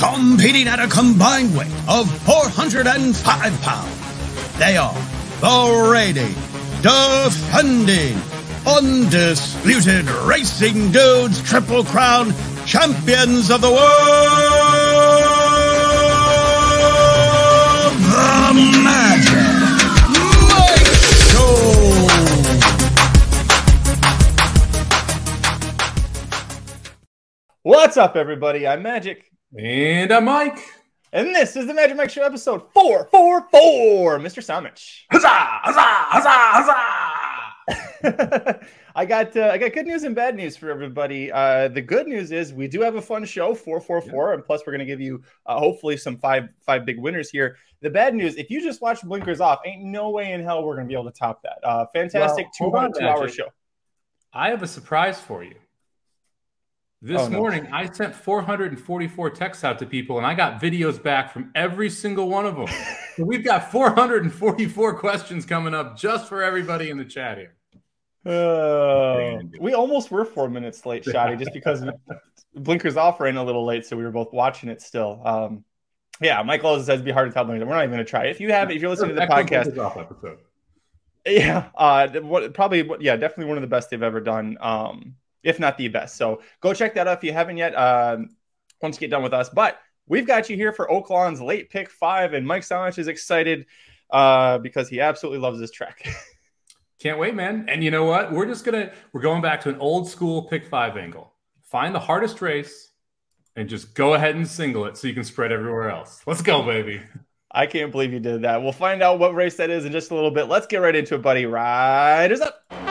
competing at a combined weight of 405 pounds. They are the reigning, defending, undisputed Racing Dudes Triple Crown champions of the world, the Magic. What's up, everybody? I'm Magic, And I'm Mike. and this is the Magic Mike Show episode 444. Mr. Samich. Huzzah! Huzzah! Huzzah! Huzzah! I got uh, I got good news and bad news for everybody. Uh, the good news is we do have a fun show, 444, and plus we're going to give you uh, hopefully some five five big winners here. The bad news, if you just watch Blinkers Off, ain't no way in hell we're going to be able to top that. Uh, fantastic Well, on, 202 hour show. I have a surprise for you. This Oh, no. morning, I sent 444 texts out to people, and I got videos back from every single one of them. so we've got 444 questions coming up just for everybody in the chat here. Uh, we almost were four minutes late, Shotty, just because Blinkers Off ran a little late, so we were both watching it still. Um, yeah, Michael also says it'd be hard to tell. We're not even going to try. If you have, if you're listening to the podcast, Off episode. Yeah, uh, what probably yeah, definitely one of the best they've ever done, um, if not the best. So go check that out if you haven't yet. Um, once you get done with us, but we've got you here for Oaklawn's late pick five, and Mike Salich is excited uh, because he absolutely loves this track. Can't wait, man. And you know what? We're just gonna we're going back to an old school pick five angle. Find the hardest race and just go ahead and single it so you can spread everywhere else. Let's go, baby. I can't believe you did that. We'll find out what race that is in just a little bit. Let's get right into it, buddy. Riders up.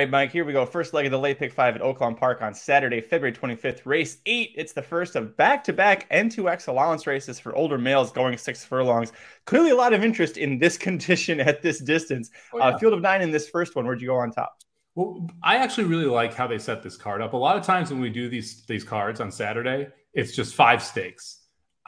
Right, Mike, here we go. First leg of the late pick five at Oaklawn Park on Saturday, February 25th, race eight. It's the first of back to back N2X allowance races for older males going six furlongs. Clearly, a lot of interest in this condition at this distance. Oh, yeah. uh, field of nine in this first one. Where'd you go on top? Well, I actually really like how they set this card up. A lot of times when we do these these cards on Saturday, it's just five stakes.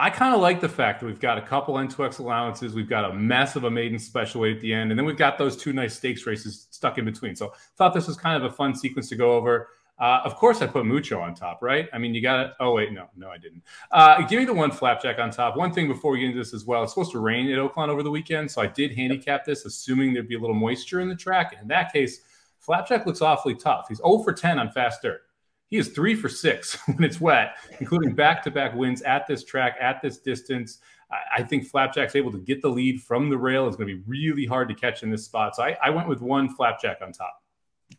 I kind of like the fact that we've got a couple N2X allowances, we've got a mess of a maiden special weight at the end, and then we've got those two nice stakes races stuck in between. So thought this was kind of a fun sequence to go over. Uh, of course, I put Mucho on top, right? I mean, you got to. Oh wait, no, no, I didn't. Uh, give me the one flapjack on top. One thing before we get into this as well, it's supposed to rain at Oaklawn over the weekend, so I did handicap this, assuming there'd be a little moisture in the track. In that case, Flapjack looks awfully tough. He's 0 for 10 on fast dirt. He is 3 for 6 when it's wet, including back to back wins at this track, at this distance. I, think Flapjack's able to get the lead from the rail. It's going to be really hard to catch in this spot. So I, I went with one Flapjack on top.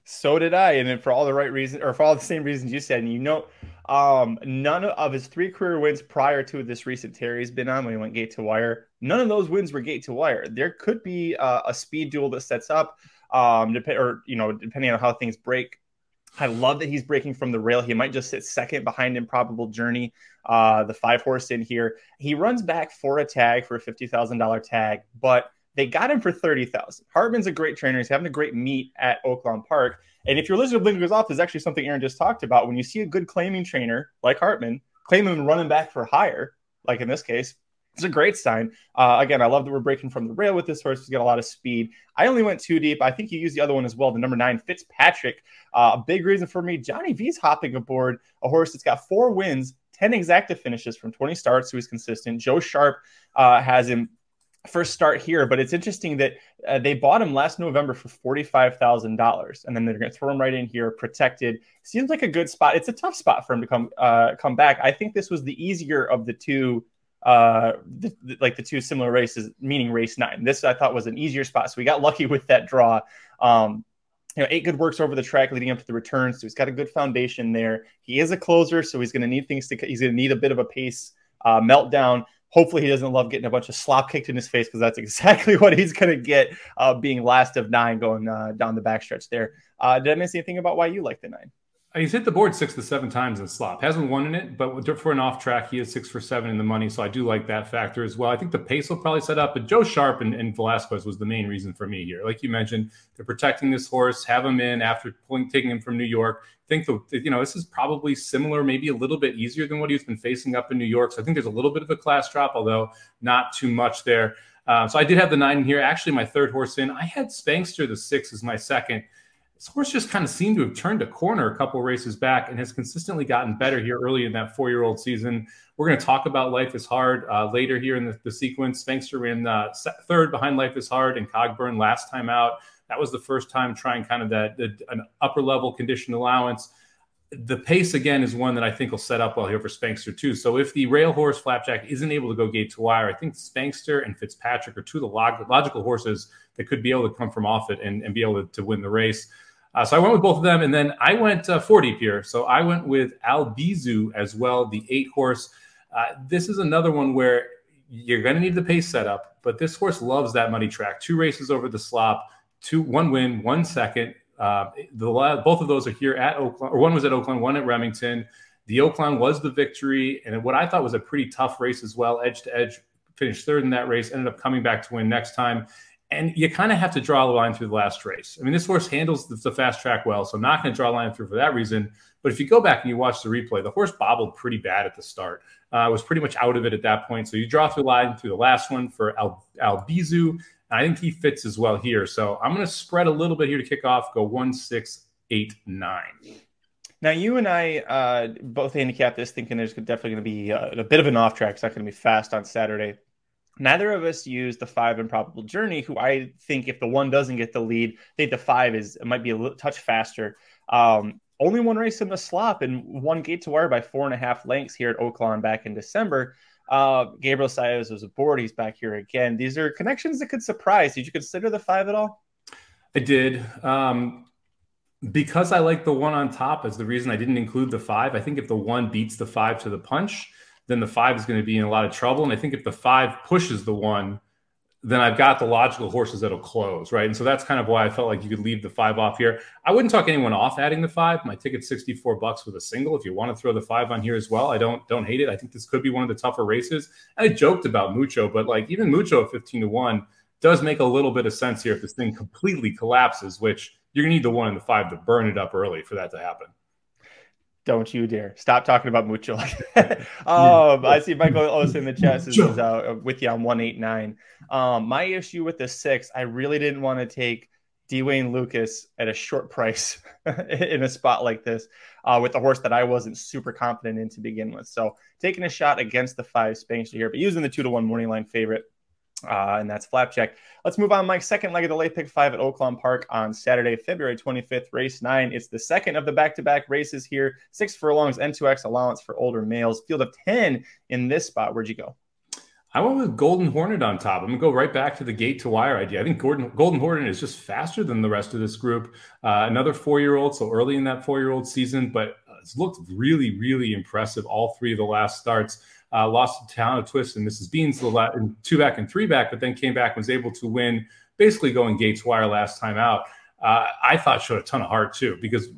So did I, and then for all the right reasons, or for all the same reasons you said. And you know, um, none of his three career wins prior to this recent Terry he's been on when he went gate to wire. None of those wins were gate to wire. There could be uh, a speed duel that sets up, um, dep- or you know, depending on how things break. I love that he's breaking from the rail. He might just sit second behind Improbable Journey, uh, the five horse in here. He runs back for a tag for a fifty thousand dollar tag, but they got him for thirty thousand. Hartman's a great trainer. He's having a great meet at Oaklawn Park. And if your listener to Blinkers Off is actually something Aaron just talked about, when you see a good claiming trainer like Hartman claiming and running back for higher, like in this case, it's a great sign. Uh, again, I love that we're breaking from the rail with this horse. He's got a lot of speed. I only went too deep. I think you used the other one as well, the number nine, Fitzpatrick. Uh, a big reason for me, Johnny V's hopping aboard a horse that's got four wins, 10 exacta finishes from 20 starts, so he's consistent. Joe Sharp uh, has him first start here, but it's interesting that uh, they bought him last November for forty-five thousand dollars, and then they're going to throw him right in here, protected. Seems like a good spot. It's a tough spot for him to come uh, come back. I think this was the easier of the two, uh, the, the- like the two similar races, meaning race nine. This I thought was an easier spot, so we got lucky with that draw. Um, you know, eight good works over the track leading up to the return, so he's got a good foundation there. He is a closer, so he's going to need things to. He's going to need a bit of a pace uh, meltdown. Hopefully, he doesn't love getting a bunch of slop kicked in his face because that's exactly what he's going to get uh, being last of nine going uh, down the backstretch there. Uh, did I miss anything about why you like the nine? He's hit the board six to seven times in slop. Hasn't won in it, but for an off track, he is six for seven in the money. So I do like that factor as well. I think the pace will probably set up, but Joe Sharp and, and Velazquez was the main reason for me here. Like you mentioned, they're protecting this horse, have him in after pulling, taking him from New York. I think the you know this is probably similar, maybe a little bit easier than what he's been facing up in New York. So I think there's a little bit of a class drop, although not too much there. Uh, so I did have the nine here. Actually, my third horse in. I had Spankster the six as my second. This horse just kind of seemed to have turned a corner a couple races back and has consistently gotten better here early in that four year old season. We're going to talk about Life is Hard uh, later here in the, the sequence. Spankster ran uh, third behind Life is Hard and Cogburn last time out. That was the first time trying kind of that, an upper level condition allowance. The pace again is one that I think will set up well here for Spankster too. So if the rail horse Flapjack isn't able to go gate to wire, I think Spankster and Fitzpatrick are two of the log- logical horses that could be able to come from off it and, and be able to, to win the race. Uh, so I went with both of them, and then I went uh, deep here. So I went with Albizu as well, the eight horse. Uh, this is another one where you're going to need the pace setup, but this horse loves that money track. Two races over the slop, two one win, one second. Uh, the both of those are here at Oaklawn, or one was at Oaklawn, one at Remington. The Oaklawn was the victory, and what I thought was a pretty tough race as well, edge to edge. Finished third in that race, ended up coming back to win next time and you kind of have to draw the line through the last race. I mean, this horse handles the, the fast track well, so I'm not going to draw a line through for that reason. But if you go back and you watch the replay, the horse bobbled pretty bad at the start. Uh, was pretty much out of it at that point. So you draw through the line through the last one for Al, Albizu. I think he fits as well here. So I'm going to spread a little bit here to kick off. Go one, six, eight, nine. Now you and I uh, both handicap this, thinking there's definitely going to be a, uh, a bit of an off track. It's not going to be fast on Saturday. Neither of us use the five improbable journey, who I think if the one doesn't get the lead, I think the five is it might be a little touch faster. Um, only one race in the slop and one gate to wire by four and a half lengths here at Oaklawn back in December. Uh, Gabriel Saez was aboard. He's back here again. These are connections that could surprise. Did you consider the five at all? I did. Um, because I like the one on top as the reason I didn't include the five. I think if the one beats the five to the punch, then the five is going to be in a lot of trouble. And I think if the five pushes the one, then I've got the logical horses that'll close, right? And so that's kind of why I felt like you could leave the five off here. I wouldn't talk anyone off adding the five. My ticket's 64 bucks with a single. If you want to throw the five on here as well, I don't don't hate it. I think this could be one of the tougher races. And I joked about Mucho, but like even Mucho at 15 to 1 does make a little bit of sense here if this thing completely collapses, which you're gonna need the one and the five to burn it up early for that to happen. Don't you dare stop talking about Mucho. Like that. Um, I see Michael Olson in the chat says he's uh, with you on 189. Um, my issue with the six, I really didn't want to take D. Wayne Lukas at a short price in a spot like this uh, with a horse that I wasn't super confident in to begin with. So taking a shot against the five Spankster here, but using the two to one morning line favorite uh, and that's Flapjack. Let's move on. Mike, second leg of the late pick five at Oaklawn Park on Saturday, February 25th, race nine. It's the second of the back to back races here. Six furlongs, N2X allowance for older males. Field of 10 in this spot. Where'd you go? I went with Golden Hornet on top. I'm gonna go right back to the gate to wire idea. I think Gordon, Golden Hornet is just faster than the rest of this group. Uh, another four year old, so early in that four year old season, but it's looked really, really impressive all three of the last starts uh, lost to Town of Twist and Mrs. Beans the two back and three back, but then came back and was able to win, basically going Gates Wire last time out. Uh, I thought showed a ton of heart too, because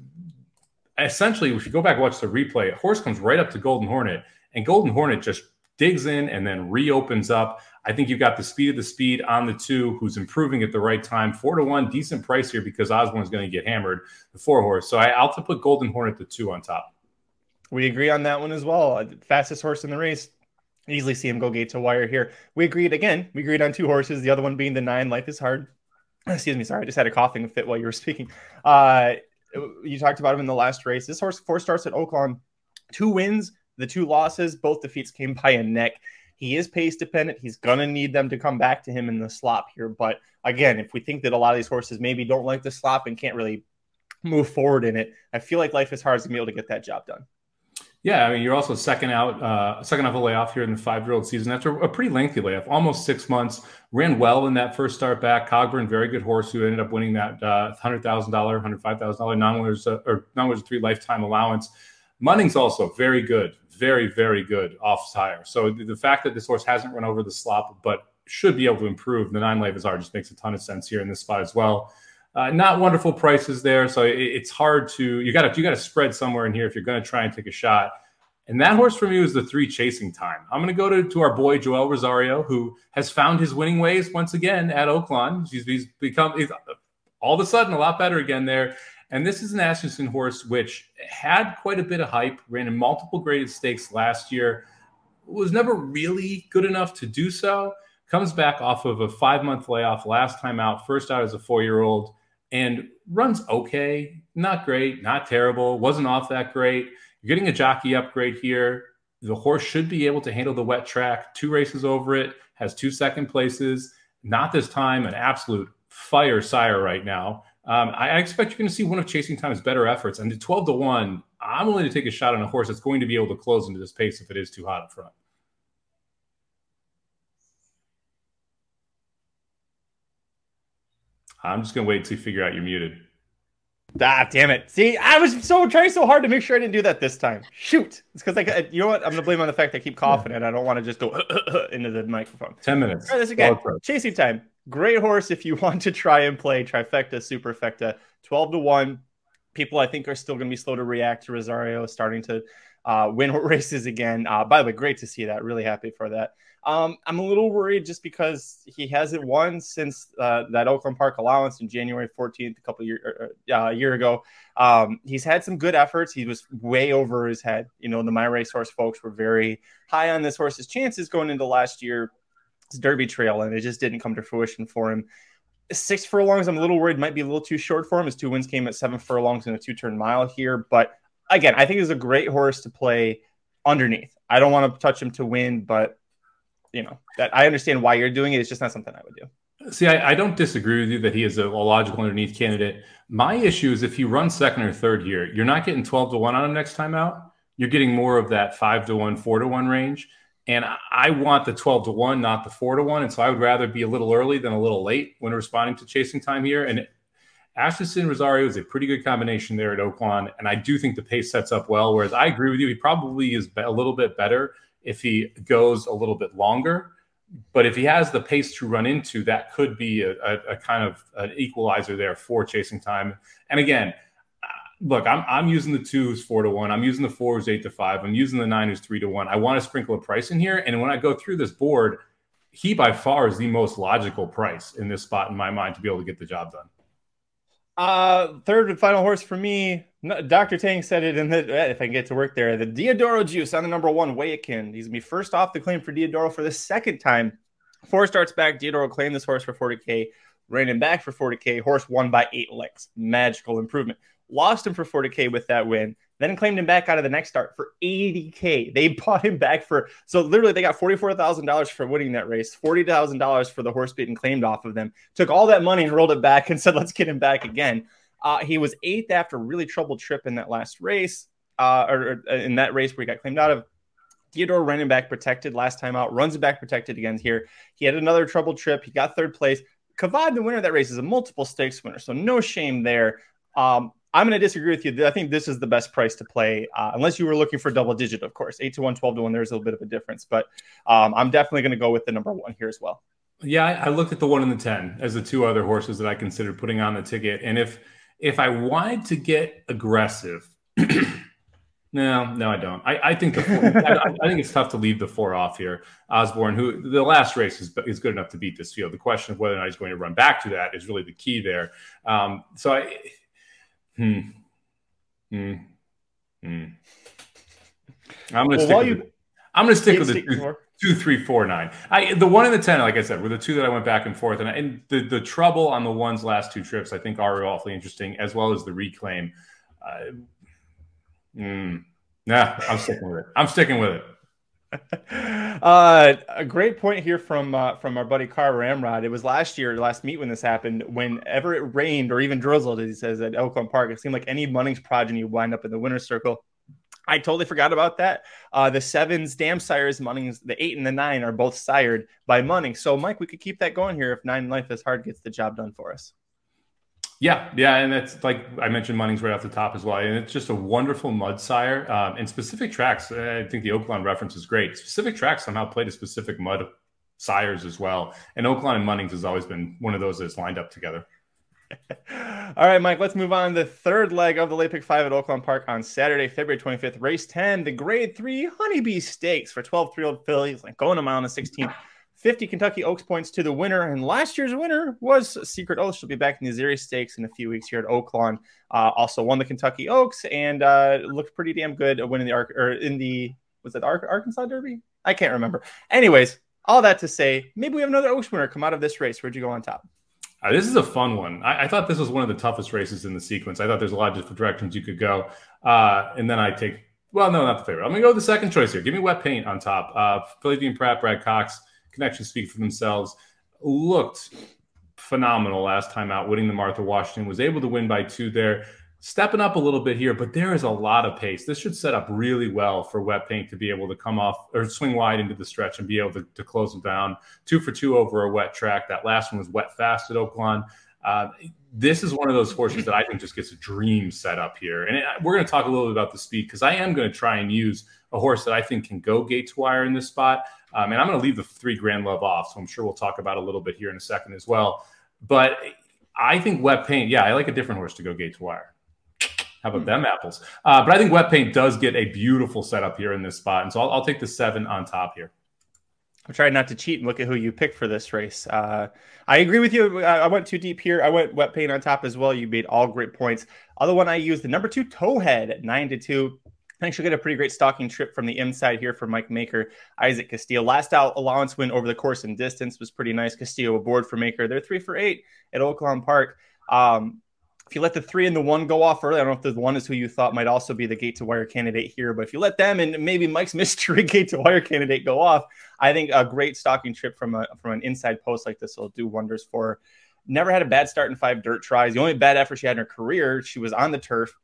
essentially, if you go back and watch the replay, a horse comes right up to Golden Hornet, and Golden Hornet just digs in and then reopens up. I think you've got the speed of the speed on the two, who's improving at the right time. Four to one, decent price here because Osborne is going to get hammered, the four horse. So I, I'll put Golden Hornet the two on top. We agree on that one as well. Uh, fastest horse in the race. Easily see him go gate to wire here. We agreed again. We agreed on two horses. The other one being the nine. Life is hard. Excuse me. Sorry, I just had a coughing fit while you were speaking. Uh, you talked about him in the last race. This horse four starts at Oaklawn, two wins. The two losses, both defeats came by a neck. He is pace dependent. He's gonna need them to come back to him in the slop here. But again, if we think that a lot of these horses maybe don't like the slop and can't really move forward in it, I feel like Life is Hard gonna be able to get that job done. Yeah, I mean, you're also second out, uh, second off a layoff here in the five-year-old season after a pretty lengthy layoff, almost six months. Ran well in that first start back. Cogburn, very good horse, who ended up winning that uh, hundred thousand dollar, hundred five thousand dollar non-winners uh, or non-winners three lifetime allowance. Munnings also very good, very very good off tire. So the, fact that this horse hasn't run over the slop, but should be able to improve the nine life is just makes a ton of sense here in this spot as well. Uh, not wonderful prices there, so it, it's hard to you got to you got to spread somewhere in here if you're going to try and take a shot. And that horse for me was the three chasing time. I'm going to go to, to our boy Joel Rosario, who has found his winning ways once again at Oaklawn. He's, he's become he's all of a sudden a lot better again there. And this is an Asmussen horse which had quite a bit of hype, ran in multiple graded stakes last year, was never really good enough to do so. Comes back off of a five month layoff last time out, first out as a four year old and runs okay, not great, not terrible, wasn't off that great. You're getting a jockey upgrade here. The horse should be able to handle the wet track, two races over it, has two second places. Not this time, an absolute fire sire right now. Um, I expect you're going to see one of Chasing Time's better efforts. And the 12 to 1, I'm willing to take a shot on a horse that's going to be able to close into this pace if it is too hot up front. I'm just gonna wait until you figure out you're muted. Ah, damn it! See, I was so trying so hard to make sure I didn't do that this time. Shoot! It's because I, you know what? I'm gonna blame on the fact I keep coughing and I don't want to just go into the microphone. Ten minutes. Try this again. Chasing time. Great horse if you want to try and play trifecta, superfecta, twelve to one. People I think are still going to be slow to react to Rosario starting to uh, win races again. Uh, by the way, great to see that. Really happy for that. Um, I'm a little worried just because he hasn't won since uh, that Oaklawn Park allowance in January 14th, a couple year uh, year ago. Um, he's had some good efforts. He was way over his head. You know, the My Racehorse folks were very high on this horse's chances going into last year's Derby Trail, and it just didn't come to fruition for him. Six furlongs, I'm a little worried, might be a little too short for him. His two wins came at seven furlongs in a two turn mile here. But again, I think he's a great horse to play underneath. I don't want to touch him to win, but you know that I understand why you're doing it. It's just not something I would do. See, I, I don't disagree with you that he is a, a, logical underneath candidate. My issue is if he runs second or third here, you're not getting 12 to 1 on him next time out. You're getting more of that 5 to 1, 4 to 1 range. And I want the 12 to 1, not the 4 to 1. And so I would rather be a little early than a little late when responding to chasing time here. And Asmussen Rosario is a pretty good combination there at Oaklawn. And I do think the pace sets up well. Whereas I agree with you, he probably is a little bit better if he goes a little bit longer. But if he has the pace to run into, that could be a, a, a kind of an equalizer there for chasing time. And again, uh, look, I'm, I'm using the twos four to one. I'm using the fours eight to five. I'm using the nine nines three to one. I want to sprinkle a price in here. And when I go through this board, he by far is the most logical price in this spot in my mind to be able to get the job done. Uh, third and final horse for me. Dr. Tang said it in the eh, if I can get to work there. The Diodoro juice on the number one Waikin. He's gonna be first off the claim for Diodoro for the second time. Four starts back. Diodoro claimed this horse for 40k, ran him back for 40k. Horse won by eight lengths. Magical improvement. Lost him for 40k with that win. Then claimed him back out of the next start for 80k. They bought him back for so literally they got $44,000 for winning that race, $40,000 for the horse being claimed off of them. Took all that money and rolled it back and said, "Let's get him back again." Uh, he was eighth after a really troubled trip in that last race, uh, or, or, uh, in that race where he got claimed out of. Diodoro running back protected last time out, runs back protected again here. He had another troubled trip. He got third place. Kavad, the winner of that race, is a multiple stakes winner, so no shame there. Um, I'm going to disagree with you. I think this is the best price to play, uh, unless you were looking for double digit, of course. 8 to 1, 12 to 1, there's a little bit of a difference. But um, I'm definitely going to go with the number one here as well. Yeah, I, looked at the one and the 10 as the two other horses that I considered putting on the ticket. And if if I wanted to get aggressive, no, no, I don't. I, I think the four, I, I, think it's tough to leave the four off here. Osborne, who the last race is, is good enough to beat this field. The question of whether or not he's going to run back to that is really the key there. Um, so I Hmm. Hmm. Hmm. I'm gonna well, stick. With you, the, I'm gonna stick with the two, two, three, four, nine. I the one and the ten, like I said, were the two that I went back and forth, and, I, and the the trouble on the one's last two trips, I think, are awfully interesting, as well as the reclaim. Uh, mm, nah, I'm sticking with it. I'm sticking with it. uh, a great point here from uh, from our buddy Car Ramrod. It was last year, last meet when this happened. Whenever it rained or even drizzled, as he says at Oaklawn Park, it seemed like any Munnings progeny wind up in the winner's circle. I totally forgot about that. Uh, the sevens, dam sires, Munnings, the eight and the nine are both sired by Munning. So, Mike, we could keep that going here if Nine Life is Hard gets the job done for us. Yeah, yeah, and that's like I mentioned, Munnings right off the top as well, and it's just a wonderful mud sire. Um, and specific tracks, I think the Oaklawn reference is great. Specific tracks somehow play to specific mud sires as well, and Oaklawn and Munnings has always been one of those that's lined up together. All right, Mike, let's move on. The third leg of the late pick five at Oaklawn Park on Saturday, February 25th, race 10, the grade three Honeybee Stakes for 12 three old fillies, like going a mile on the 16th. 50 Kentucky Oaks points to the winner. And last year's winner was Secret Oath. She'll be back in the Azeri Stakes in a few weeks here at Oaklawn. Uh, also won the Kentucky Oaks and uh, looked pretty damn good winning the Ark or in the was it Arkansas Derby? I can't remember. Anyways, all that to say, maybe we have another Oaks winner come out of this race. Where'd you go on top? Uh, this is a fun one. I, I, thought this was one of the toughest races in the sequence. I thought there's a lot of different directions you could go. Uh, and then I take, well, no, not the favorite. I'm going to go with the second choice here. Give me wet paint on top. Uh, Flavien Prat, Brad Cox, connections speak for themselves. Looked phenomenal last time out, winning the Martha Washington. Was able to win by two there stepping up a little bit here, but there is a lot of pace. This should set up really well for wet paint to be able to come off or swing wide into the stretch and be able to, to close them down. Two for two over a wet track. That last one was wet fast at Oaklawn. Uh, this is one of those horses that I think just gets a dream set up here. And it, we're going to talk a little bit about the speed because I am going to try and use a horse that I think can go gate to wire in this spot. Um, and I'm going to leave the three Grand Love off. So I'm sure we'll talk about a little bit here in a second as well. But I think wet paint, yeah, I like a different horse to go gate to wire. How about hmm. them apples? Uh, but I think wet paint does get a beautiful setup here in this spot. And so I'll, I'll take the seven on top here. I tried not to cheat and look at who you picked for this race. Uh, I agree with you. I went too deep here. I went wet paint on top as well. You made all great points. Other one I used the number two towhead at nine to two. I think she'll get a pretty great stalking trip from the inside here for Mike Maker, Isaac Castillo. Last out allowance win over the course and distance was pretty nice. Castillo aboard for Maker. They're three for eight at Oaklawn Park. Um, if you let the three and the one go off early, I don't know if the one is who you thought might also be the gate to wire candidate here, but if you let them and maybe Mike's mystery gate to wire candidate go off, I think a great stalking trip from a from an inside post like this will do wonders for her. Never had a bad start in five dirt tries. The only bad effort she had in her career, she was on the turf,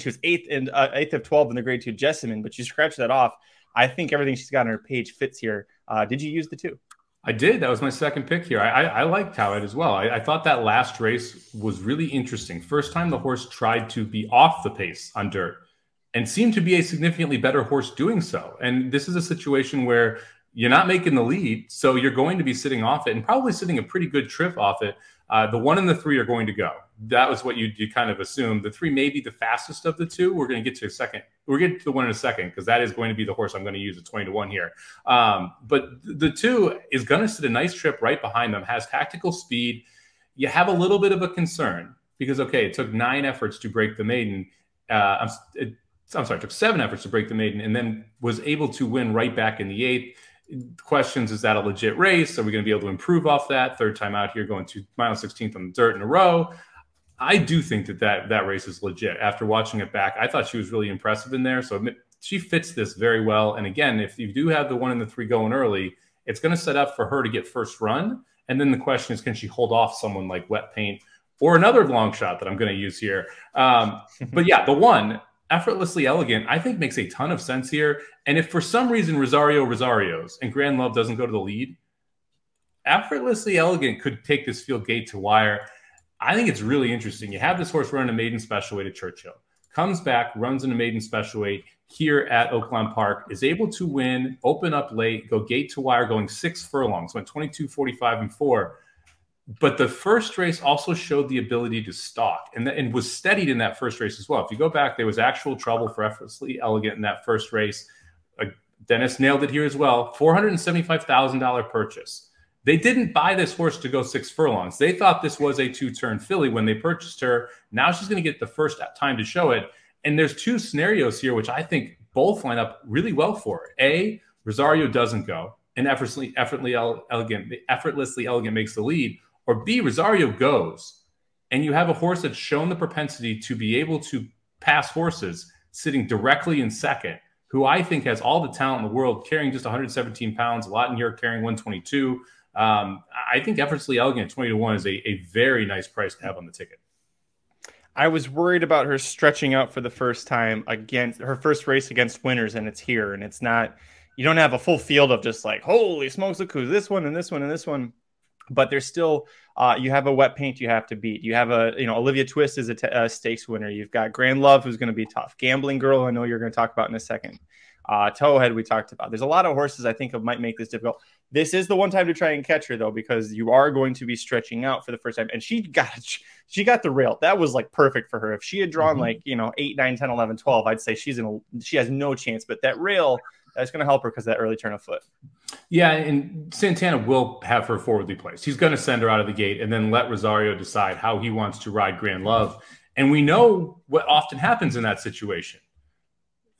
she was eighth and uh, eighth of twelve in the grade two Jessamine, but she scratched that off. I think everything she's got on her page fits here. Uh, did you use the two? I did. That was my second pick here. I, I, I liked as well. I, I, thought that last race was really interesting. First time the horse tried to be off the pace on dirt and seemed to be a significantly better horse doing so. And this is a situation where you're not making the lead, so you're going to be sitting off it and probably sitting a pretty good trip off it. Uh, the one and the three are going to go. That was what you, you kind of assumed. The three may be the fastest of the two. We're going to get to a second. We're getting to the one in a second because that is going to be the horse I'm going to use at 20 to 1 here. Um, but the two is going to sit a nice trip right behind them, has tactical speed. You have a little bit of a concern because, okay, it took nine efforts to break the maiden. Uh, I'm, it, I'm sorry, it took seven efforts to break the maiden and then was able to win right back in the eighth questions is that a legit race? Are we going to be able to improve off that? Third time out here, going to mile 16th on the dirt in a row. I do think that, that that race is legit. After watching it back, I thought she was really impressive in there. So she fits this very well. And again, if you do have the one and the three going early, it's going to set up for her to get first run. And then the question is, can she hold off someone like Wet Paint or another long shot that I'm going to use here? Um, but yeah, the one effortlessly elegant, I think makes a ton of sense here. And if for some reason Rosario Rosario's and Grand Love doesn't go to the lead, effortlessly elegant could take this field gate to wire. I think it's really interesting. You have this horse run a maiden special weight at Churchill, comes back, runs in a maiden special weight here at Oaklawn Park, is able to win, open up late, go gate to wire, going six furlongs, went 22, 45, and four. But the first race also showed the ability to stalk and, and was steadied in that first race as well. If you go back, there was actual trouble for effortlessly elegant in that first race. Uh, Dennis nailed it here as well. $475,000 purchase. They didn't buy this horse to go six furlongs. They thought this was a two turn filly when they purchased her. Now she's going to get the first time to show it. And there's two scenarios here, which I think both line up really well for. A, Rosario doesn't go, and effortlessly, effortlessly elegant, effortlessly elegant makes the lead. Or B, Rosario goes, and you have a horse that's shown the propensity to be able to pass horses sitting directly in second, who I think has all the talent in the world, carrying just 117 pounds, a lot in here carrying 122. Um, I think effortlessly elegant 20 to 1 is a, a very nice price to have on the ticket. I was worried about her stretching out for the first time against her first race against winners, and it's here, and it's not. You don't have a full field of just like holy smokes, look who's this one and this one and this one but there's still uh, you have a wet paint you have to beat. You have a you know Olivia Twist is a, t- a stakes winner. You've got Grand Love who's going to be tough. Gambling Girl I know you're going to talk about in a second. Uh, Towhead, we talked about. There's a lot of horses I think of might make this difficult. This is the one time to try and catch her though, because you are going to be stretching out for the first time. And she got she got the rail. That was like perfect for her. If she had drawn mm-hmm. like, you know, 8, 9, 10, 11, 12, I'd say she's in a, she has no chance. But that rail, that's going to help her because that early turn of foot. Yeah, and Santana will have her forwardly placed. He's going to send her out of the gate and then let Rosario decide how he wants to ride Grand Love. And we know what often happens in that situation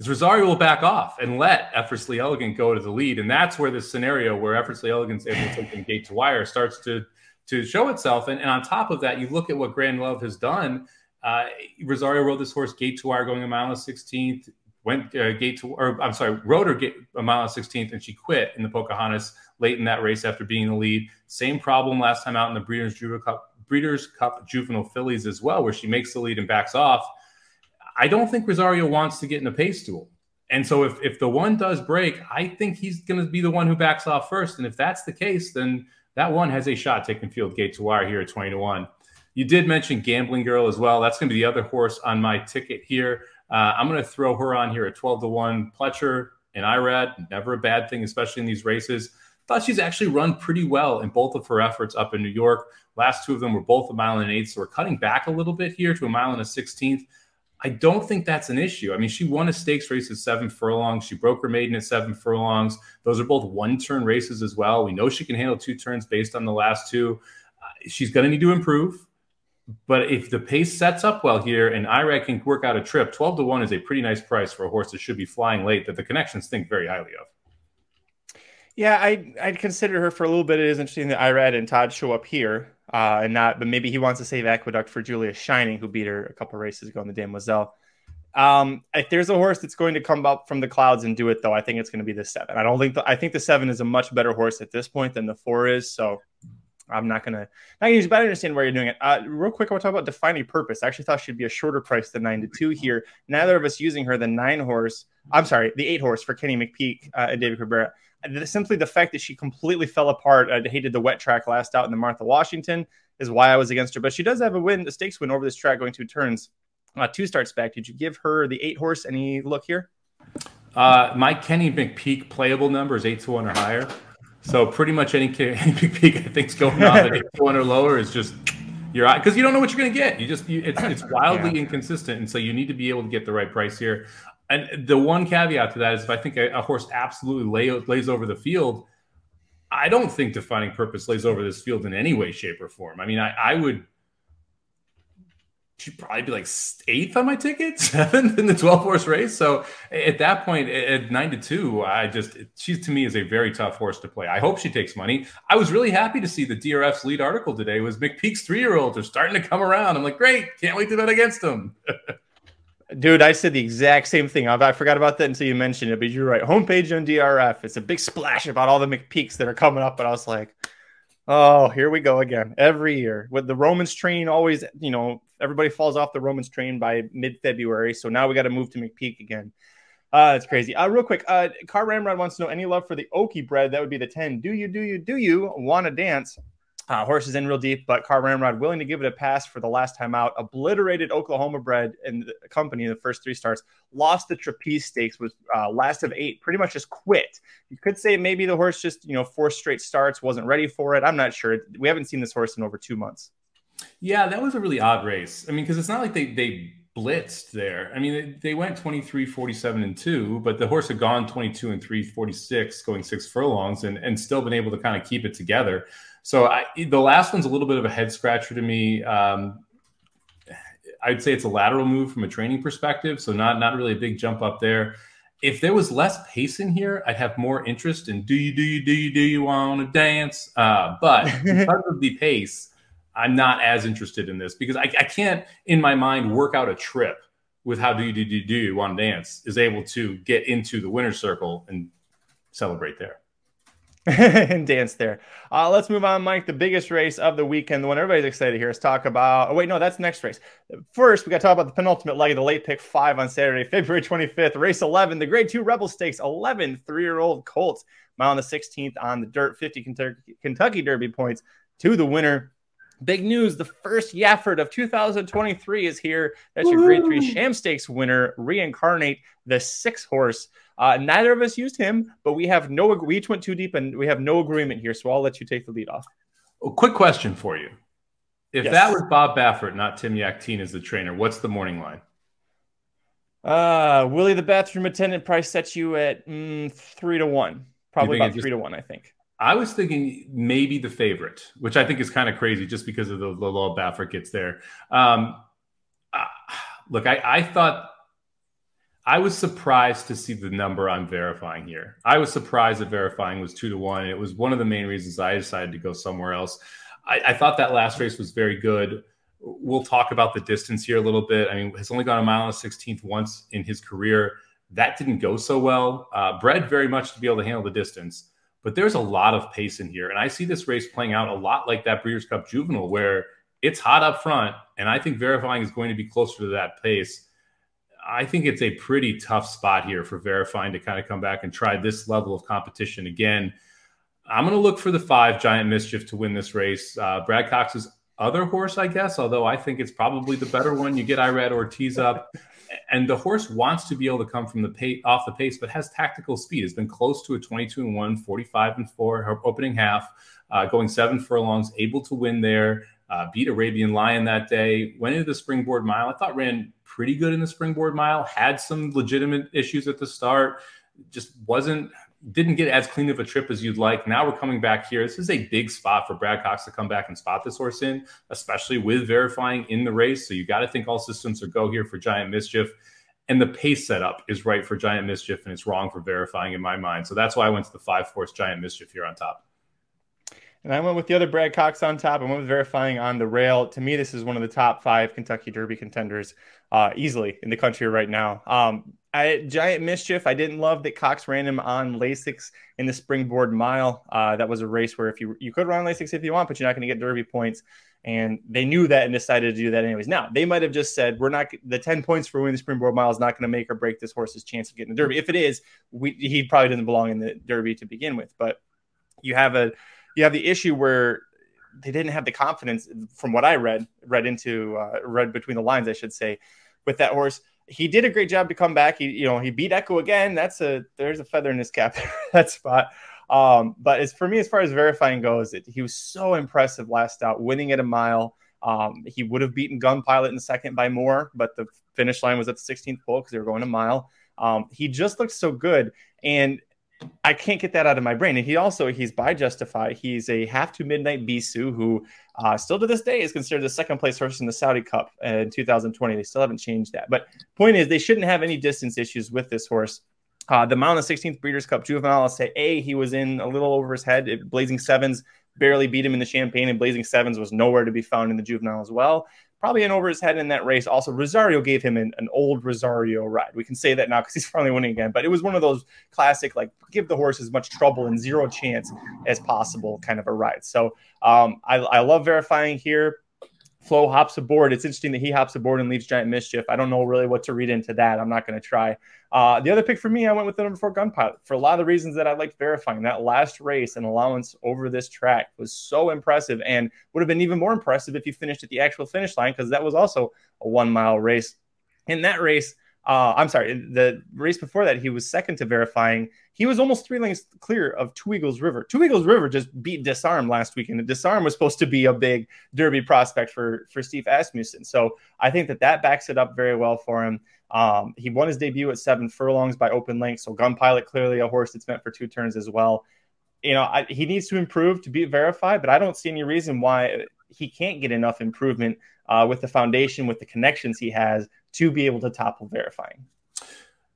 is Rosario will back off and let Effortlessly Elegant go to the lead. And that's where this scenario where Effortlessly Elegant's able to take gate to wire starts to to show itself. And, and on top of that, you look at what Grand Love has done. Uh, Rosario rode this horse gate to wire going a mile and 16th, went uh, gate to, or I'm sorry, rode her gate, a mile and 16th, and she quit in the Pocahontas late in that race after being in the lead. Same problem last time out in the Breeders' Cup, Breeders' Cup Juvenile Fillies as well, where she makes the lead and backs off. I don't think Rosario wants to get in a pace duel. And so if, if the one does break, I think he's going to be the one who backs off first. And if that's the case, then that one has a shot taking field gate to wire here at 20 to 1. You did mention Gambling Girl as well. That's going to be the other horse on my ticket here. Uh, I'm going to throw her on here at 12 to 1. Pletcher and Irad, never a bad thing, especially in these races. Thought she's actually run pretty well in both of her efforts up in New York. Last two of them were both a mile and eighth, so we're cutting back a little bit here to a mile and a 16th. I don't think that's an issue. I mean, she won a stakes race at seven furlongs. She broke her maiden at seven furlongs. Those are both one turn races as well. We know she can handle two turns based on the last two. Uh, she's going to need to improve. But if the pace sets up well here and Irad can work out a trip, 12 to 1 is a pretty nice price for a horse that should be flying late that the connections think very highly of. Yeah, I, I'd consider her for a little bit. It is interesting that Irad and Todd show up here uh, and not, but maybe he wants to save Aqueduct for Julia Shining, who beat her a couple races ago in the Demoiselle. Um, if there's a horse that's going to come up from the clouds and do it, though, I think it's going to be the seven. I don't think the, I think the seven is a much better horse at this point than the four is. So I'm not gonna not gonna use, but I understand where you're doing it. Uh, real quick, I want to talk about defining purpose. I actually thought she'd be a shorter price than nine to two here. Neither of us using her the nine horse. I'm sorry, the eight horse for Kenny McPeek uh, and David Cabrera simply the fact that she completely fell apart. I hated the wet track last out in the Martha Washington is why I was against her. But she does have a win, a stakes win over this track going two turns, uh, two starts back. Did you give her the eight horse any look here? Uh, my Kenny McPeek playable number is eight to one or higher. So pretty much any, any McPeek I think's going on at eight one or lower is just you're because you don't know what you're going to get. You just you, it's it's wildly yeah. inconsistent, and so you need to be able to get the right price here. And the one caveat to that is if I think a, a horse absolutely lay, lays over the field, I don't think defining purpose lays over this field in any way, shape, or form. I mean, I, I would she'd probably be like eighth on my ticket, seventh in the 12 horse race. So at that point, at nine to two, I just, she to me is a very tough horse to play. I hope she takes money. I was really happy to see the DRF's lead article today was McPeek's three year olds are starting to come around. I'm like, great, can't wait to bet against them. Dude, I said the exact same thing. I forgot about that until you mentioned it, but you're right. Homepage on DRF. It's a big splash about all the McPeeks that are coming up, but I was like, oh, here we go again. Every year with the Romans train, always, you know, everybody falls off the Romans train by mid February. So now we got to move to McPeek again. Uh, that's crazy. Uh, real quick, uh, Car Ramrod wants to know any love for the Okie bred. That would be the 10. Do you, do you, do you want to dance? Uh, horses in real deep, but Car Ramrod willing to give it a pass for the last time out. Obliterated Oklahoma bred and the company in the first three starts. Lost the trapeze stakes, was uh, last of eight. Pretty much just quit. You could say maybe the horse just you know four straight starts wasn't ready for it. I'm not sure. We haven't seen this horse in over two months. Yeah, that was a really odd race. I mean, because it's not like they they blitzed there. I mean, they, they, went 23, 47, and 2, but the horse had gone 22 and 3, 46, going six furlongs, and, and still been able to kind of keep it together. So I, the last one's a little bit of a head scratcher to me. Um, I'd say it's a lateral move from a training perspective, so not not really a big jump up there. If there was less pace in here, I'd have more interest in do you do you do you do you want to dance? Uh, but because of the pace, I'm not as interested in this because I, I can't in my mind work out a trip with how do you do do you want dance is able to get into the winner's circle and celebrate there. and dance there. Uh, let's move on, Mike. The biggest race of the weekend, the one everybody's excited to hear is talk about. Oh, wait, no, that's next race. First, we got to talk about the penultimate leg of the late pick five on Saturday, February 25th, race 11, the grade two Rebel Stakes, 11 three year old Colts, mile on the 16th on the dirt, 50 Kentucky Derby points to the winner. Big news the first Yafford of 2023 is here. That's your Grade 3 Sham Stakes winner, Reincarnate, the six horse. Uh, neither of us used him, but we have no, we each went too deep and we have no agreement here. So I'll let you take the lead off. A quick question for you. If yes. that was Bob Baffert, not Tim Yakteen as the trainer, what's the morning line? Uh, Willie the bathroom attendant price sets you at mm, three to one, probably about just, three to one, I think. I was thinking maybe the favorite, which I think is kind of crazy just because of the, the law Baffert gets there. Um, uh, look, I, I thought I was surprised to see the number I'm verifying here. I was surprised that verifying was two to one. It was one of the main reasons I decided to go somewhere else. I, I thought that last race was very good we'll talk about the distance here a little bit. I mean, has only gone a mile and a 16th once in his career. That didn't go so well. Uh, bred very much to be able to handle the distance, but there's a lot of pace in here. And I see this race playing out a lot like that Breeders' Cup Juvenile, where it's hot up front. And I think verifying is going to be closer to that pace. I think it's a pretty tough spot here for verifying to kind of come back and try this level of competition again. I'm going to look for the five Giant Mischief to win this race. Uh, Brad Cox's other horse, I guess, although I think it's probably the better one. You get Irad Ortiz up, and the horse wants to be able to come from the pace, off the pace, but has tactical speed. It's been close to a 22 and 1, 45 and 4, her opening half, uh, going seven furlongs, able to win there, uh, beat Arabian Lion that day, went into the springboard mile. I thought ran pretty good in the springboard mile, had some legitimate issues at the start, just wasn't didn't get as clean of a trip as you'd like. Now we're coming back here. This is a big spot for Brad Cox to come back and spot this horse in, especially with verifying in the race. So you got to think all systems are go here for Giant Mischief. And the pace setup is right for Giant Mischief, and it's wrong for verifying in my mind. So that's why I went to the five horse Giant Mischief here on top. And I went with the other Brad Cox on top. I went with verifying on the rail. To me, this is one of the top five Kentucky Derby contenders uh, easily in the country right now. Um, I, Giant Mischief, I didn't love that Cox ran him on Lasix in the Springboard Mile. Uh, that was a race where if you you could run Lasix if you want, but you're not going to get Derby points. And they knew that and decided to do that anyways. Now they might have just said, "We're not the ten points for winning the Springboard Mile is not going to make or break this horse's chance of getting the Derby. If it is, we, he probably doesn't belong in the Derby to begin with." But you have a you have the issue where they didn't have the confidence, from what I read, read into uh, read between the lines, I should say, with that horse he did a great job to come back. He, you know, he beat Echo again. That's a there's a feather in his cap that spot. Um, but as for me, as far as verifying goes, it, he was so impressive last out, winning at a mile. Um, he would have beaten Gun Pilot in second by more, but the finish line was at the 16th pole because they were going a mile. Um, he just looked so good, and I can't get that out of my brain. And he also he's by Justify. He's a half to midnight Bisou who uh, still to this day is considered the second place horse in the Saudi Cup in 2020. They still haven't changed that. But point is, they shouldn't have any distance issues with this horse. Uh, the of the 16th Breeders' Cup Juvenile, I'll say, A, he was in a little over his head. Blazing Sevens barely beat him in the Champagne, and Blazing Sevens was nowhere to be found in the Juvenile as well probably in over his head in that race. Also, Rosario gave him an, an old Rosario ride. We can say that now because he's finally winning again. But it was one of those classic, like give the horse as much trouble and zero chance as possible kind of a ride. So um, I, I love verifying here. Flo hops aboard. It's interesting that he hops aboard and leaves Giant Mischief. I don't know really what to read into that. I'm not going to try. Uh, the other pick for me, I went with the number four Gun Pilot for a lot of the reasons that I liked verifying. That last race and allowance over this track was so impressive and would have been even more impressive if you finished at the actual finish line because that was also a one mile race. In that race, uh, I'm sorry, the race before that, he was second to verifying. He was almost three lengths clear of Two Eagles River. Two Eagles River just beat Disarm last weekend. And Disarm was supposed to be a big Derby prospect for for Steve Asmussen. So I think that that backs it up very well for him. Um, he won his debut at seven furlongs by open length. So Gun Pilot clearly a horse that's meant for two turns as well. You know, I, he needs to improve to be verified, but I don't see any reason why he can't get enough improvement uh, with the foundation, with the connections he has to be able to topple verifying.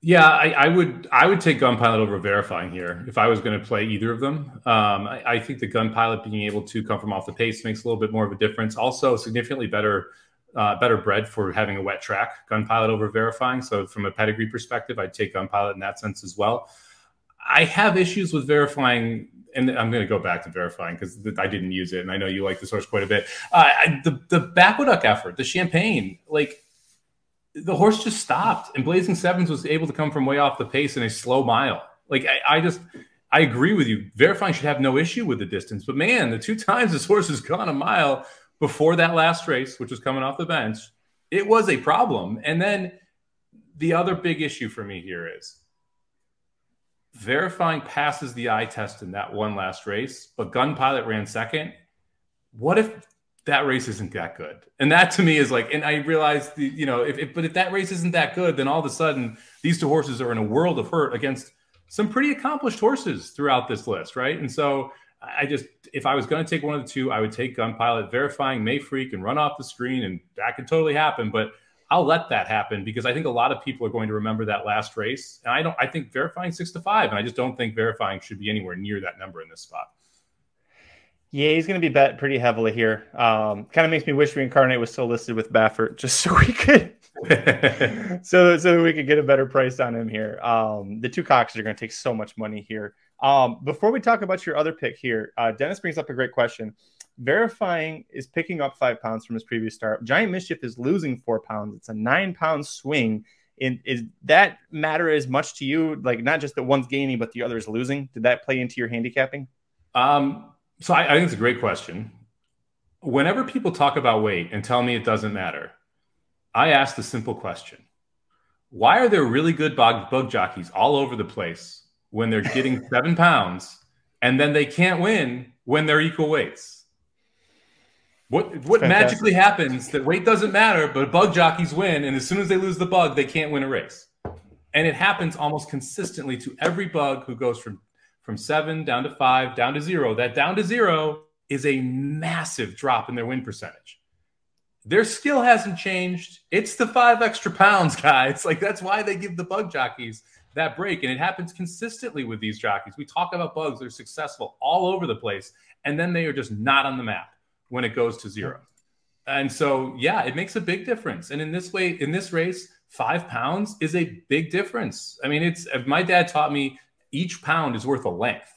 Yeah, I, I, would I would take Gun Pilot over verifying here if I was going to play either of them. Um, I, I, think the Gun Pilot being able to come from off the pace makes a little bit more of a difference. Also, significantly better uh, better bred for having a wet track. Gun Pilot over verifying. So from a pedigree perspective, I'd take Gun Pilot in that sense as well. I have issues with verifying and I'm going to go back to verifying because I didn't use it, and I know you like the source quite a bit. Uh, I, the the Backwood effort, the Champagne, like the horse just stopped, and Blazing Sevens was able to come from way off the pace in a slow mile. Like I, I just, I agree with you. Verifying should have no issue with the distance, but man, the two times this horse has gone a mile before that last race, which was coming off the bench, it was a problem. And then the other big issue for me here is verifying passes the eye test in that one last race, but Gun Pilot ran second. What if that race isn't that good? And that to me is like, and I realize, the, you know, if, if but if that race isn't that good, then all of a sudden these two horses are in a world of hurt against some pretty accomplished horses throughout this list, right? And so I just, if I was going to take one of the two, I would take Gun Pilot, verifying May Freak and run off the screen, and that could totally happen. But I'll let that happen because I think a lot of people are going to remember that last race. And I don't, I think verifying six to five, and I just don't think verifying should be anywhere near that number in this spot. Yeah, he's going to be bet pretty heavily here. Um, kind of makes me wish Reincarnate was still listed with Baffert just so we could, so so we could get a better price on him here. Um, the two Coxes are going to take so much money here. Um, before we talk about your other pick here, uh, Dennis brings up a great question. Verifying is picking up five pounds from his previous start. Giant Mischief is losing four pounds. It's a nine pound swing. In, is that matter as much to you? Like not just that one's gaining, but the other is losing. Did that play into your handicapping? Um, so I, I think it's a great question. Whenever people talk about weight and tell me it doesn't matter, I ask the simple question: Why are there really good bug, bug jockeys all over the place when they're getting seven pounds, and then they can't win when they're equal weights? What what magically happens that weight doesn't matter, but bug jockeys win, and as soon as they lose the bug, they can't win a race. And it happens almost consistently to every bug who goes from from seven down to five, down to zero. That down to zero is a massive drop in their win percentage. Their skill hasn't changed. It's the five extra pounds, guys. Like that's why they give the bug jockeys that break. And it happens consistently with these jockeys. We talk about bugs, they're successful all over the place, and then they are just not on the map when it goes to zero. And so, yeah, it makes a big difference. And in this way, in this race, five pounds is a big difference. I mean, it's my dad taught me each pound is worth a length.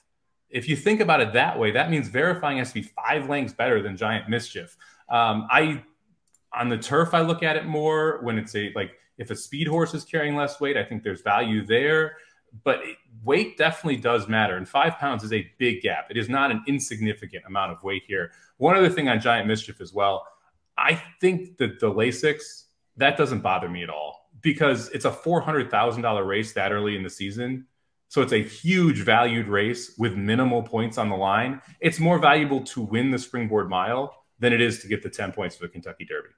If you think about it that way, that means verifying has to be five lengths better than Giant Mischief. Um, I on the turf, I look at it more when it's a like if a speed horse is carrying less weight, I think there's value there. But weight definitely does matter, and five pounds is a big gap. It is not an insignificant amount of weight here. One other thing on Giant Mischief as well, I think that the Lasix, that doesn't bother me at all because it's a $400,000 race that early in the season. So it's a huge valued race with minimal points on the line. It's more valuable to win the springboard mile than it is to get the 10 points for the Kentucky Derby.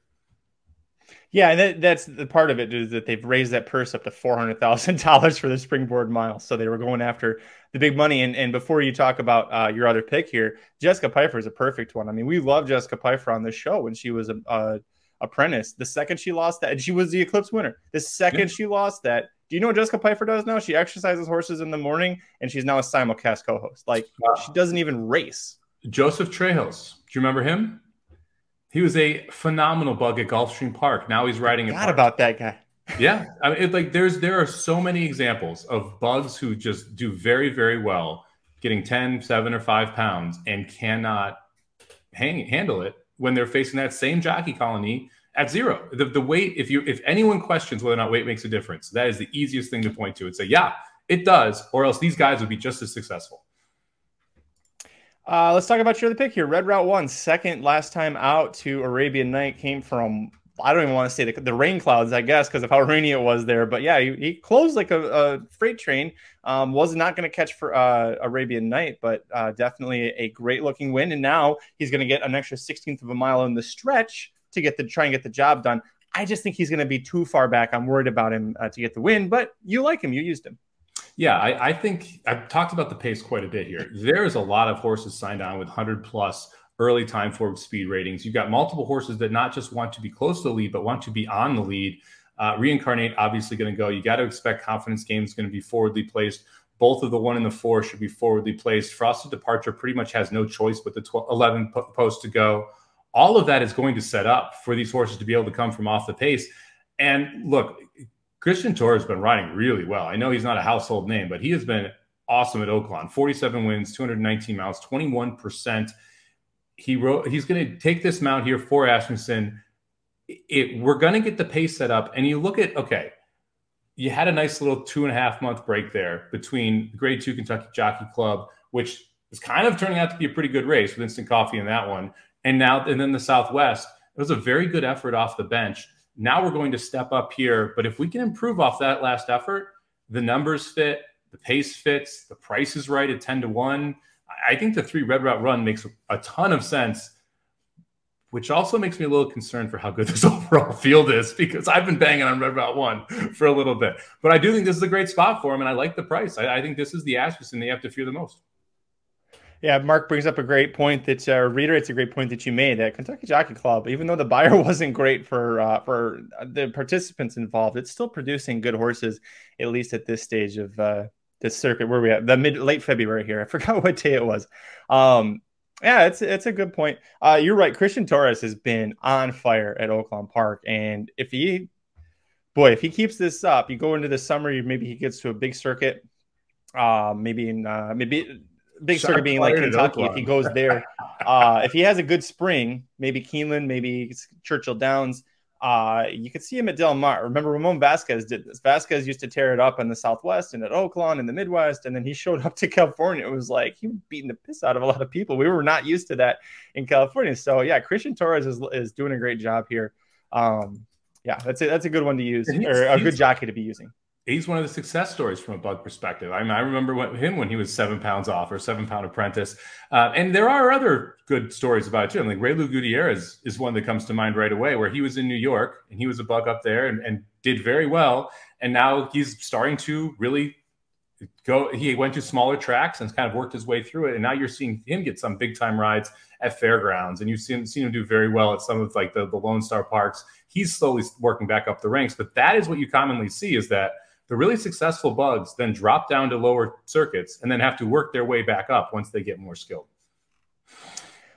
Yeah, and that, that's the part of it is that they've raised that purse up to four hundred thousand dollars for the springboard mile. So they were going after the big money. And, and before you talk about uh, your other pick here, Jessica Pfeiffer is a perfect one. I mean, we love Jessica Pfeiffer on this show when she was a, a apprentice. The second she lost that, and she was the Eclipse winner. The second yeah. she lost that, do you know what Jessica Pfeiffer does now? She exercises horses in the morning, and she's now a simulcast co-host. Like wow. she doesn't even race. Joseph Trejos, do you remember him? He was a phenomenal bug at Gulfstream Park. Now he's riding. Forgot about that guy. yeah, I mean, it, like there's there are so many examples of bugs who just do very very well, getting 10, 7, or five pounds and cannot hang, handle it when they're facing that same jockey colony at zero. The, the weight, if you if anyone questions whether or not weight makes a difference, that is the easiest thing to point to and say, yeah, it does, or else these guys would be just as successful. Uh, let's talk about your other pick here. Red Route One, second last time out to Arabian Night, came from I don't even want to say the, the rain clouds, I guess, because of how rainy it was there. But yeah, he, he closed like a, a, freight train. Um, was not going to catch for uh, Arabian Night, but uh, definitely a great looking win. And now he's going to get an extra 16th of a mile in the stretch to get the try and get the job done. I just think he's going to be too far back. I'm worried about him uh, to get the win, but you like him. You used him. Yeah, I, I, think I've talked about the pace quite a bit here. There's a lot of horses signed on with 100 plus early time forward speed ratings. You've got multiple horses that not just want to be close to the lead, but want to be on the lead. Uh, reincarnate obviously going to go. You got to expect confidence games going to be forwardly placed. Both of the one and the four should be forwardly placed. Frosted Departure pretty much has no choice but the 12, 11 post to go. All of that is going to set up for these horses to be able to come from off the pace. And look, Cristian Torres has been riding really well. I know he's not a household name, but he has been awesome at Oaklawn. 47 wins, 219 miles, 21%. He wrote he's going to take this mount here for Asmussen. It, we're going to get the pace set up. And you look at, okay, you had a nice little two and a half month break there between grade two Kentucky Jockey Club, which is kind of turning out to be a pretty good race with instant coffee in that one And now, and then the Southwest, it was a very good effort off the bench. Now we're going to step up here. But if we can improve off that last effort, the numbers fit, the pace fits, the price is right at 10 to 1. I think the three Red Route One makes a ton of sense, which also makes me a little concerned for how good this overall field is because I've been banging on red route one for a little bit. But I do think this is a great spot for him, and I like the price. I, I think this is the Asmussen they have to fear the most. Yeah, Mark brings up a great point that uh, reiterates a great point that you made. At Kentucky Jockey Club, even though the Beyer wasn't great for uh, for the participants involved, it's still producing good horses, at least at this stage of uh, this circuit. Where we at the mid late February here. I forgot what day it was. Um, yeah, it's it's a good point. Uh, you're right. Cristian Torres has been on fire at Oaklawn Park, and if he, boy, if he keeps this up, you go into the summer, maybe he gets to a big circuit. Uh, maybe in uh, maybe big Shot circuit being like Kentucky, if he goes there, uh, if he has a good spring, maybe Keeneland, maybe Churchill Downs, uh, you could see him at Del Mar. Remember, Ramon Vazquez did this. Vazquez used to tear it up in the Southwest and at Oaklawn in the Midwest, and then he showed up to California. It was like he was beating the piss out of a lot of people. We were not used to that in California. So yeah, Cristian Torres is, is doing a great job here. Um, yeah, that's a, that's a good one to use or a good jockey to be using he's one of the success stories from a bug perspective. I mean, I remember what, him when he was seven pounds off or seven pound apprentice. Uh, and there are other good stories about too. Like Reylu Gutierrez is one that comes to mind right away, where he was in New York and he was a bug up there and, and did very well. And now he's starting to really go. He went to smaller tracks and kind of worked his way through it. And now you're seeing him get some big time rides at fairgrounds, and you've seen, seen him do very well at some of like the, the Lone Star parks. He's slowly working back up the ranks, but that is what you commonly see is that the really successful bugs then drop down to lower circuits and then have to work their way back up once they get more skilled.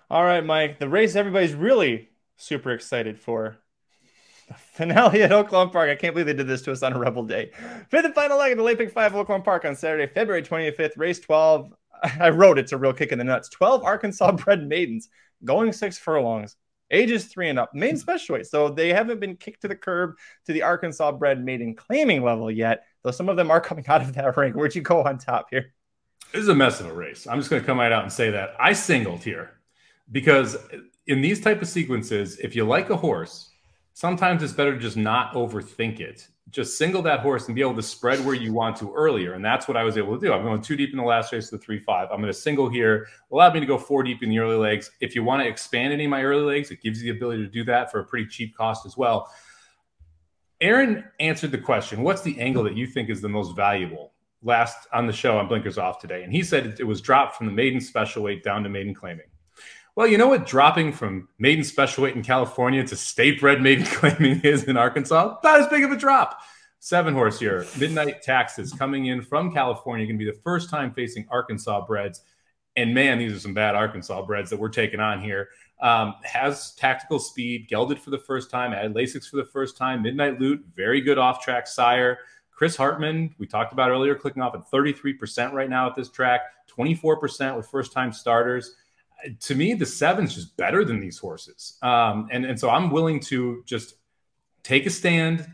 All right, Mike, the race everybody's really super excited for. The finale at Oaklawn Park. I can't believe they did this to us on a Rebel Day. Fifth and final leg of the Late Pick 5 Oaklawn Park on Saturday, February 25th, race 12. I wrote it's a real kick in the nuts. 12 Arkansas bred maidens going six furlongs ages three and up, main special weight. So they haven't been kicked to the curb to the Arkansas bred maiden claiming level yet, though some of them are coming out of that rank. Where'd you go on top here? This is a mess of a race. I'm just going to come right out and say that I singled here because in these type of sequences, if you like a horse, sometimes it's better to just not overthink it just single that horse and be able to spread where you want to earlier. And that's what I was able to do. I'm going two deep in the last race of the three five. I'm going to single here, allow me to go four deep in the early legs. If you want to expand any of my early legs, it gives you the ability to do that for a pretty cheap cost as well. Aaron answered the question What's the angle that you think is the most valuable? Last on the show on Blinkers Off today. And he said it was dropped from the maiden special weight down to maiden claiming. Well, you know what dropping from maiden special weight in California to state bred maiden claiming is in Arkansas? Not as big of a drop. Seven horse here. Midnight Taxes coming in from California. Going to be the first time facing Arkansas breds. And man, these are some bad Arkansas breds that we're taking on here. Um, has tactical speed, gelded for the first time, added Lasix for the first time. Midnight Lute, very good off track sire. Chris Hartman, we talked about earlier, clicking off at 33% right now at this track, 24% with first time starters to me, the seven's just better than these horses. Um, and, and so I'm willing to just take a stand.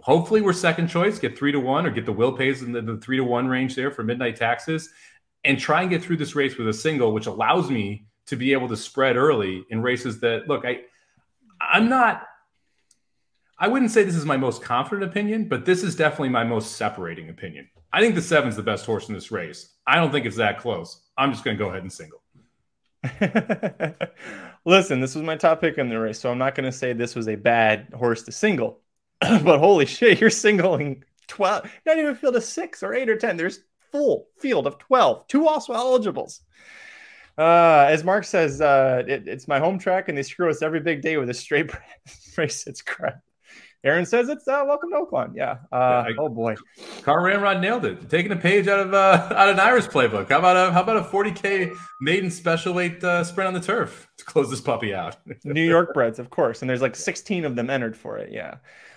Hopefully, we're second choice, get three to one, or get the will pays in the, the three to one range there for midnight taxes, and try and get through this race with a single, which allows me to be able to spread early in races that look, I I'm not I wouldn't say this is my most confident opinion, but this is definitely my most separating opinion. I think the seven's the best horse in this race. I don't think it's that close. I'm just going to go ahead and single. Listen, this was my top pick in the race, so I'm not going to say this was a bad horse to single. but holy shit, you're singling 12, not even field of six or eight or 10. There's full field of 12, two also eligibles. Uh, as Mark says, uh, it, it's my home track, and they screw us every big day with a straight race. It's crap. Aaron says it's uh, welcome to Oaklawn. Yeah. Uh, yeah I, oh boy, Car Ramrod nailed it. Taking a page out of uh, out of an Irish playbook. How about a how about a 40k maiden special weight uh, sprint on the turf to close this puppy out? New York breds, of course, and there's like 16 of them entered for it. Yeah.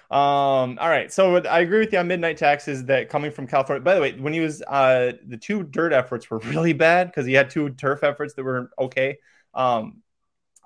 Um, all right. So I agree with you on midnight taxes that coming from California. By the way, when he was uh, the two dirt efforts were really bad because he had two turf efforts that were okay. Um,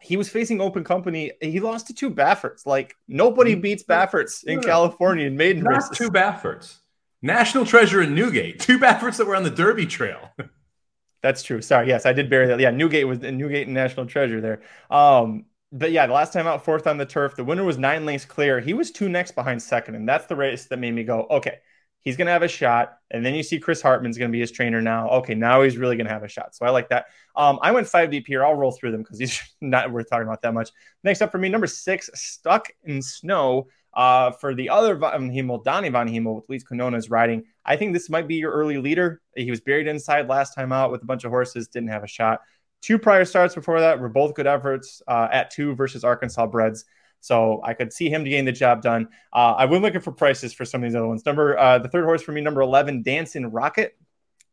he was facing open company. He lost to two Bafferts. Like nobody beats Bafferts in California in maiden Not races. Two Bafferts. National treasure in Newgate. Two Bafferts that were on the Derby Trail. That's true. Sorry. Yes, I did bury that. Yeah, Newgate was in Newgate and National Treasure there. Um, but yeah, the last time out fourth on the turf, the winner was nine lengths clear. He was two next behind second, and that's the race that made me go, okay, he's going to have a shot. And then you see Chris Hartman's going to be his trainer now. Okay, now he's really going to have a shot. So I like that. Um, I went five deep here. I'll roll through them because he's not worth talking about that much. Next up for me, number six, Stuck in Snow. Uh, for the other Von Hemel, Donnie Von Hemel with Luis Quinonez riding. I think this might be your early leader. He was buried inside last time out with a bunch of horses, didn't have a shot. Two prior starts before that were both good efforts uh, at two versus Arkansas Breds. So I could see him getting the job done. Uh, I was looking for prices for some of these other ones. Number uh, the third horse for me, number eleven, Dancing Rocket.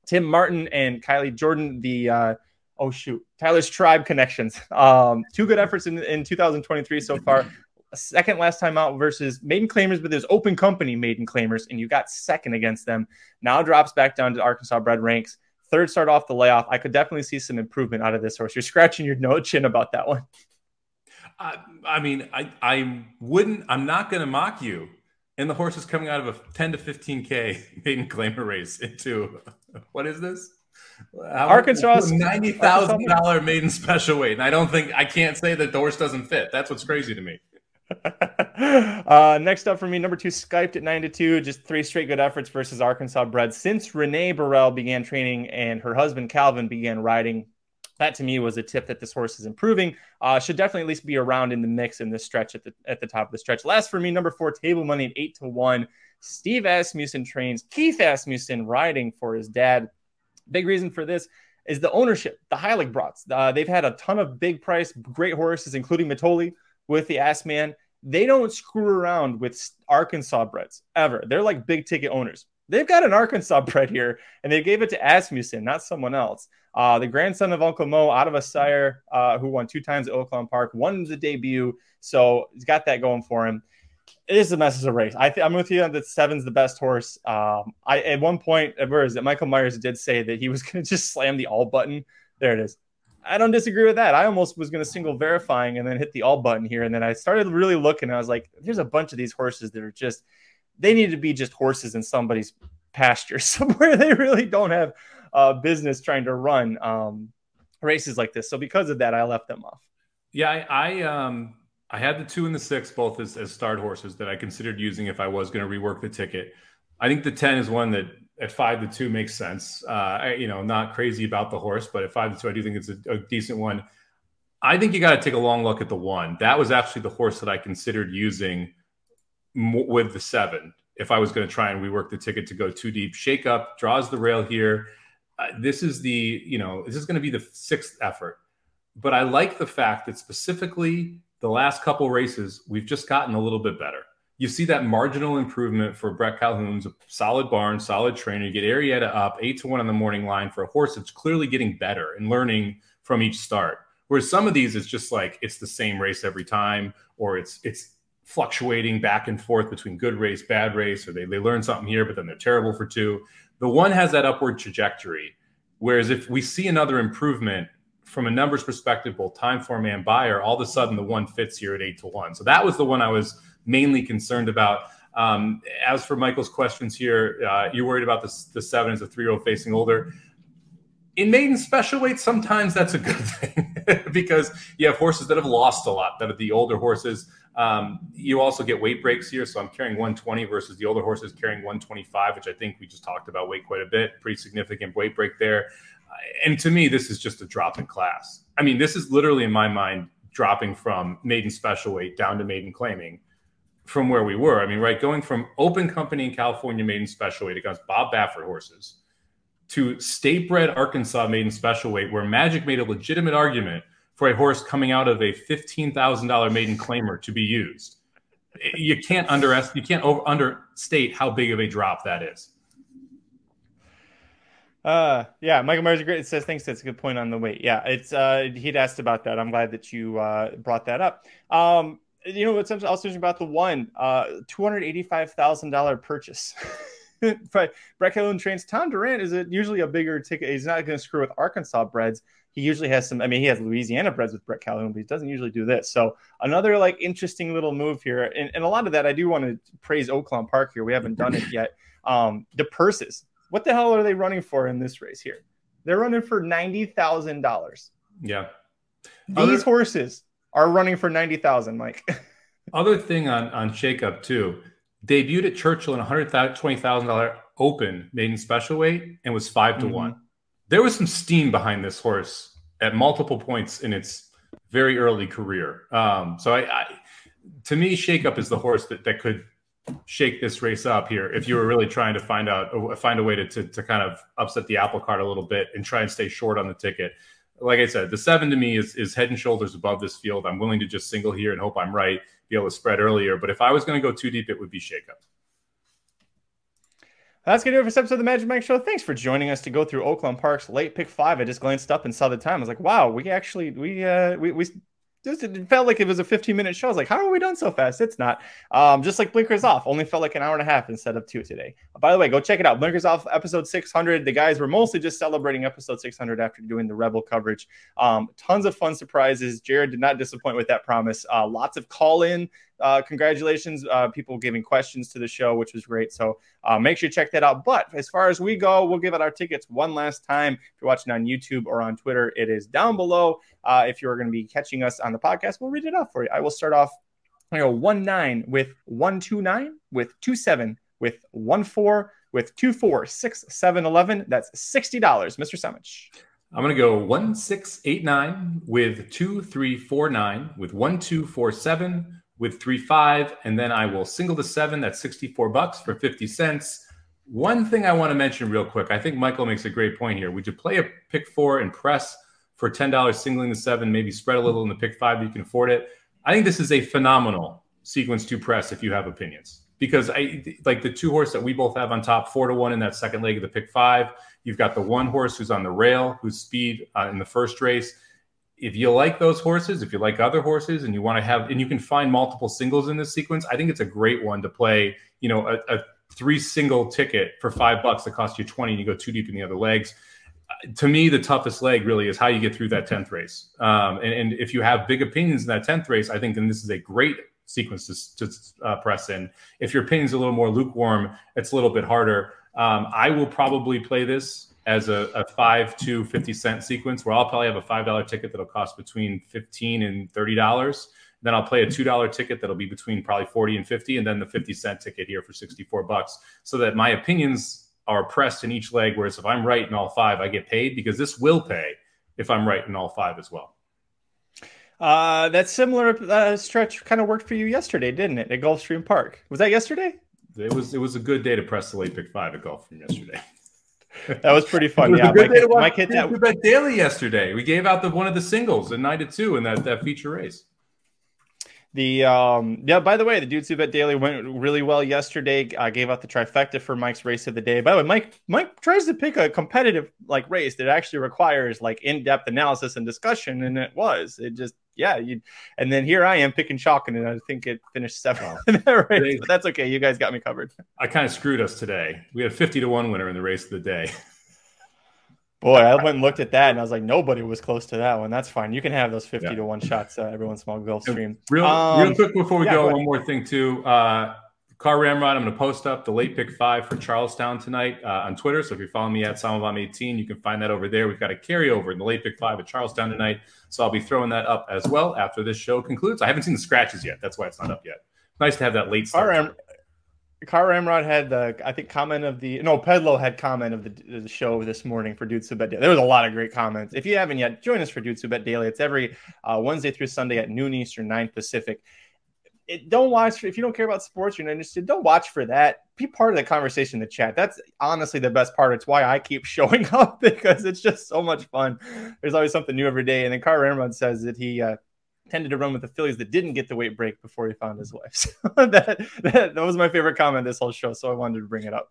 Tim Martin and Kylie Jordan, the uh, oh shoot, Tyler's Tribe connections. Um, two good efforts in, in 2023 so far. second last time out versus maiden claimers, but there's open company maiden claimers, and you got second against them. Now drops back down to Arkansas bred ranks. Third start off the layoff. I could definitely see some improvement out of this horse. You're scratching your nose chin about that one. I, I mean, I, I wouldn't, I'm not going to mock you. And the horse is coming out of a 10 to 15K maiden claimer race into what is this? Arkansas ninety thousand dollar maiden special weight, and I don't think I can't say that the horse doesn't fit. That's what's crazy to me. uh, next up for me, number two, Skyped at nine to two. Just three straight good efforts versus Arkansas bred since Renee Burrell began training and her husband Calvin began riding that to me was a tip that this horse is improving. Uh, should definitely at least be around in the mix in this stretch at the at the top of the stretch. Last for me, number four, table money at eight to one. Steve Asmussen trains Keith Asmussen riding for his dad. Big reason for this is the ownership, the Heiligbrodts. Uh, they've had a ton of big price, great horses, including Mitole with the Ass Man. They don't screw around with Arkansas breds ever. They're like big ticket owners. They've got an Arkansas bred here, and they gave it to Asmussen, not someone else. Uh, the grandson of Uncle Mo, out of a sire uh, who won two times at Oaklawn Park, won the debut. So he's got that going for him. It is a mess of a race. I am with you on that seven's the best horse. Um, I at one point, where is it? Michael Myers did say that he was going to just slam the all button. There it is. I don't disagree with that. I almost was going to single verifying and then hit the all button here, and then I started really looking. I was like, "There's a bunch of these horses that are just they need to be just horses in somebody's pasture somewhere they really don't have uh, business trying to run um, races like this. So because of that, I left them off. Yeah, I, I um I had the two and the six both as, as start horses that I considered using if I was going to rework the ticket. I think the ten is one that at five to two makes sense. Uh, I, you know, not crazy about the horse, but at five to two, I do think it's a, a decent one. I think you got to take a long look at the one. That was actually the horse that I considered using with the seven if I was going to try and rework the ticket to go too deep. Shake up, draws the rail here. Uh, this is the, you know, this is going to be the sixth effort. But I like the fact that specifically the last couple races, we've just gotten a little bit better. You see that marginal improvement for Brett Calhoun's solid barn, solid trainer. You get Arietta up eight to one on the morning line for a horse that's clearly getting better and learning from each start. Whereas some of these, it's just like it's the same race every time, or it's it's fluctuating back and forth between good race, bad race, or they, they learn something here, but then they're terrible for two. The one has that upward trajectory. Whereas if we see another improvement from a numbers perspective, both time form and Beyer, all of a sudden the one fits here at eight to one. So that was the one I was mainly concerned about. Um, as for Michael's questions here, uh, you're worried about the, the seven as a three year old facing older. In maiden special weight, sometimes that's a good thing because you have horses that have lost a lot, that are the older horses um, you also get weight breaks here. So I'm carrying 120 versus the older horses carrying 125, which I think we just talked about weight quite a bit. Pretty significant weight break there. Uh, and to me, this is just a drop in class. I mean, this is literally in my mind dropping from maiden special weight down to maiden claiming from where we were. I mean, right, going from open company in California maiden special weight against Bob Baffert horses to state bred Arkansas maiden special weight, where Magic made a legitimate argument for a horse coming out of a $15,000 maiden claimer to be used. You can't underestimate, you can't over, understate how big of a drop that is. Uh, yeah, Michael Myers great. It says thanks. That's a good point on the weight. Yeah, it's uh, he'd asked about that. I'm glad that you uh, brought that up. Um, you know what's also interesting about the one uh, two hundred eighty five thousand dollar purchase. but Brett Calhoun trains Tom Durant is it usually a bigger ticket. He's not going to screw with Arkansas breds he usually has some. I mean, he has Louisiana breds with Brett Calhoun, but he doesn't usually do this. So another like interesting little move here, and, and a lot of that I do want to praise Oaklawn Park here. We haven't done it yet. Um, the purses. What the hell are they running for in this race here? They're running for ninety thousand dollars. Yeah. These Other- horses are running for ninety thousand, Mike. Other thing on on shakeup too, debuted at Churchill in a hundred twenty thousand dollar open maiden special weight and was 5 to Mhm. one. There was some steam behind this horse at multiple points in its very early career. Um, so I, I, to me, shakeup is the horse that that could shake this race up here if you were really trying to find out find a way to, to to kind of upset the apple cart a little bit and try and stay short on the ticket. Like I said, the seven to me is is head and shoulders above this field. I'm willing to just single here and hope I'm right, be able to spread earlier. But if I was going to go too deep, it would be shakeup. That's gonna do it for this episode of the Magic Mike Show. Thanks for joining us to go through Oaklawn Park's late pick five. I just glanced up and saw the time. I was like, wow, we actually we uh we we just it felt like it was a 15 minute show. I was like, how are we done so fast? It's not. Um, just like Blinkers Off, only felt like an hour and a half instead of two today. By the way, go check it out. Blinkers Off episode 600. The guys were mostly just celebrating episode 600 after doing the Rebel coverage. Um, tons of fun surprises. Jared did not disappoint with that promise. Uh, lots of call in. Uh, congratulations, uh, people giving questions to the show, which was great. So uh, make sure you check that out. But as far as we go, we'll give out our tickets one last time. If you're watching on YouTube or on Twitter, it is down below. Uh, if you're going to be catching us on the podcast, we'll read it off for you. I will start off. I go one nine with one two nine with two seven with one four with two four six seven eleven. That's sixty dollars, Mr. Samich. I'm going to go one six eight nine with two three four nine with one two four seven with three five, and then I will single the seven. That's sixty four bucks for fifty cents. One thing I want to mention real quick. I think Michael makes a great point here. Would you play a pick four and press for ten dollars, singling the seven, maybe spread a little in the pick five? You can afford it. I think this is a phenomenal sequence to press if you have opinions because I like the two horse that we both have on top, four to one in that second leg of the pick five. You've got the one horse who's on the rail, whose speed uh, in the first race. If you like those horses, if you like other horses, and you want to have, and you can find multiple singles in this sequence, I think it's a great one to play. You know, a, a three single ticket for five bucks that costs you twenty, and you go too deep in the other legs. To me, the toughest leg really is how you get through that tenth race. Um, and, and if you have big opinions in that tenth race, I think then this is a great sequence to, to uh, press in. If your opinion's a little more lukewarm, it's a little bit harder. Um, I will probably play this as a, a, five to 50 cent sequence where I'll probably have a $5 ticket that'll cost between 15 and $30. Then I'll play a $2 ticket that'll be between probably 40 and 50. And then the 50 cent ticket here for 64 bucks so that my opinions are pressed in each leg. Whereas if I'm right in all five, I get paid because this will pay if I'm right in all five as well. Uh, that similar uh, stretch kind of worked for you yesterday, didn't it? At Gulfstream Park. Was that yesterday? It was. It was a good day to press the late pick five at Gulfstream yesterday. that was pretty fun. was yeah, my, kid, my kid. Dude, we bet daily yesterday. We gave out the one of the singles at nine to two in that that feature race. The um yeah. By the way, the Dudes Who Bet Daily went really well yesterday. I gave out the trifecta for Mike's race of the day. By the way, Mike Mike tries to pick a competitive like race that actually requires like in depth analysis and discussion, and it was. It just yeah. You and then here I am picking chalk, and I think it finished seventh in that race. But that's okay. You guys got me covered. I kind of screwed us today. We had a fifty to one winner in the race of the day. Boy, I went and looked at that, and I was like, nobody was close to that one. That's fine. You can have those fifty Yeah. to one shots uh, every once in a while. Gulfstream. Real, Um, real quick before we yeah, go, go one more thing too. Uh, Car Ramrod, I'm going to post up the late pick five for Charlestown tonight uh, on Twitter. So if you're following me at Samavam18, you can find that over there. We've got a carryover in the late pick five at Charlestown tonight. So I'll be throwing that up as well after this show concludes. I haven't seen the scratches yet. That's why it's not up yet. Nice to have that late Car. Ram- Car Ramrod had the, I think, comment of the no Pedlo had comment of the, the show this morning for Dudes Who Bet Daily. There was a lot of great comments. If you haven't yet, join us for Dudes Who Bet Daily. It's every uh, Wednesday through Sunday at noon Eastern, nine Pacific. It, don't watch if you don't care about sports. You're not interested. Don't watch for that. Be part of the conversation in the chat. That's honestly the best part. It's why I keep showing up because it's just so much fun. There's always something new every day. And then Car Ramrod says that he uh, tended to run with the fillies that didn't get the weight break before he found his wife. So that, that that was my favorite comment this whole show. So I wanted to bring it up.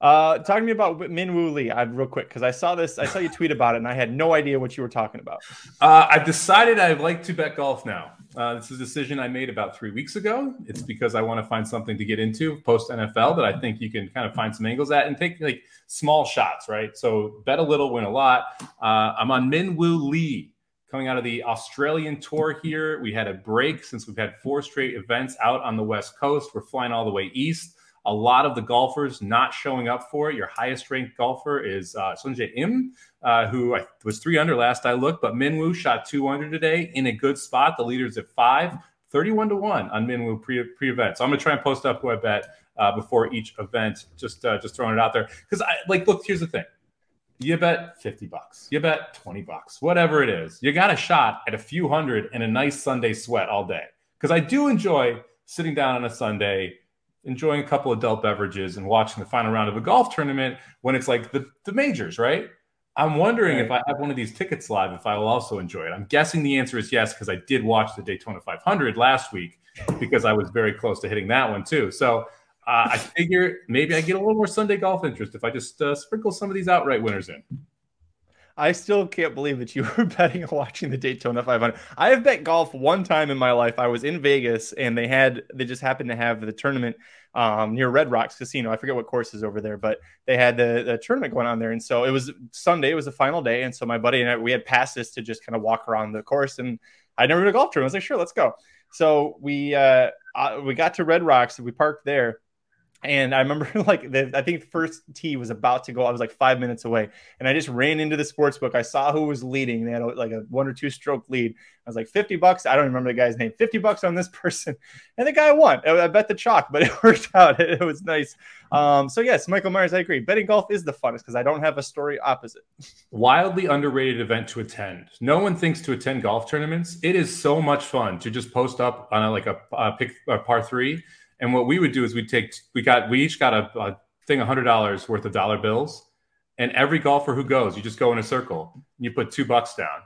Uh, talk to me about Min Woo Lee. I real quick because I saw this. I saw you tweet about it, and I had no idea what you were talking about. Uh, I've decided I'd like to bet golf now. Uh, this is a decision I made about three weeks ago. It's because I want to find something to get into post NFL that I think you can kind of find some angles at and take like small shots, right? So bet a little, win a lot. Uh, I'm on Min Woo Lee coming out of the Australian tour here. We had a break since we've had four straight events out on the West Coast. We're flying all the way east. A lot of the golfers not showing up for it. Your highest ranked golfer is uh, Sungjae Im, uh, who was three under last I looked, but Minwoo shot two under today in a good spot. The leader's at five. 31 to 1 on Minwoo pre, pre-event. So I'm going to try and post up who I bet uh, before each event, just uh, just throwing it out there. Because I like, look, here's the thing. You bet 50 bucks. You bet 20 bucks, whatever it is. You got a shot at a few hundred and a nice Sunday sweat all day. Because I do enjoy sitting down on a Sunday, enjoying a couple of adult beverages and watching the final round of a golf tournament when it's like the, the majors, right? I'm wondering right. if I have one of these tickets live, if I will also enjoy it. I'm guessing the answer is yes, because I did watch the Daytona 500 last week because I was very close to hitting that one too. So uh, I figure maybe I get a little more Sunday golf interest if I just uh, sprinkle some of these outright winners in. I still can't believe that you were betting on watching the Daytona 500. I have bet golf one time in my life. I was in Vegas and they had they just happened to have the tournament um, near Red Rocks Casino. I forget what course is over there, but they had the, the tournament going on there. And so it was Sunday, it was the final day. And so my buddy and I, we had passes to just kind of walk around the course. And I never been a golf tournament. I was like, sure, let's go. So we uh, uh, we got to Red Rocks, we parked there and I remember like the, I think the first tee was about to go. I was like five minutes away, and I just ran into the sports book. I saw who was leading. They had a, like a one or two stroke lead. I was like fifty bucks. I don't remember the guy's name. Fifty bucks on this person, and the guy won. I, I bet the chalk, but it worked out. It, it was nice. Um, so yes, Michael Myers, I agree. Betting golf is the funnest because I don't have a story opposite. Wildly underrated event to attend. No one thinks to attend golf tournaments. It is so much fun to just post up on a, like a, a pick a par three and what we would do is we'd take we got we each got a, a thing hundred dollars worth of dollar bills, and every golfer who goes, you just go in a circle and you put two bucks down,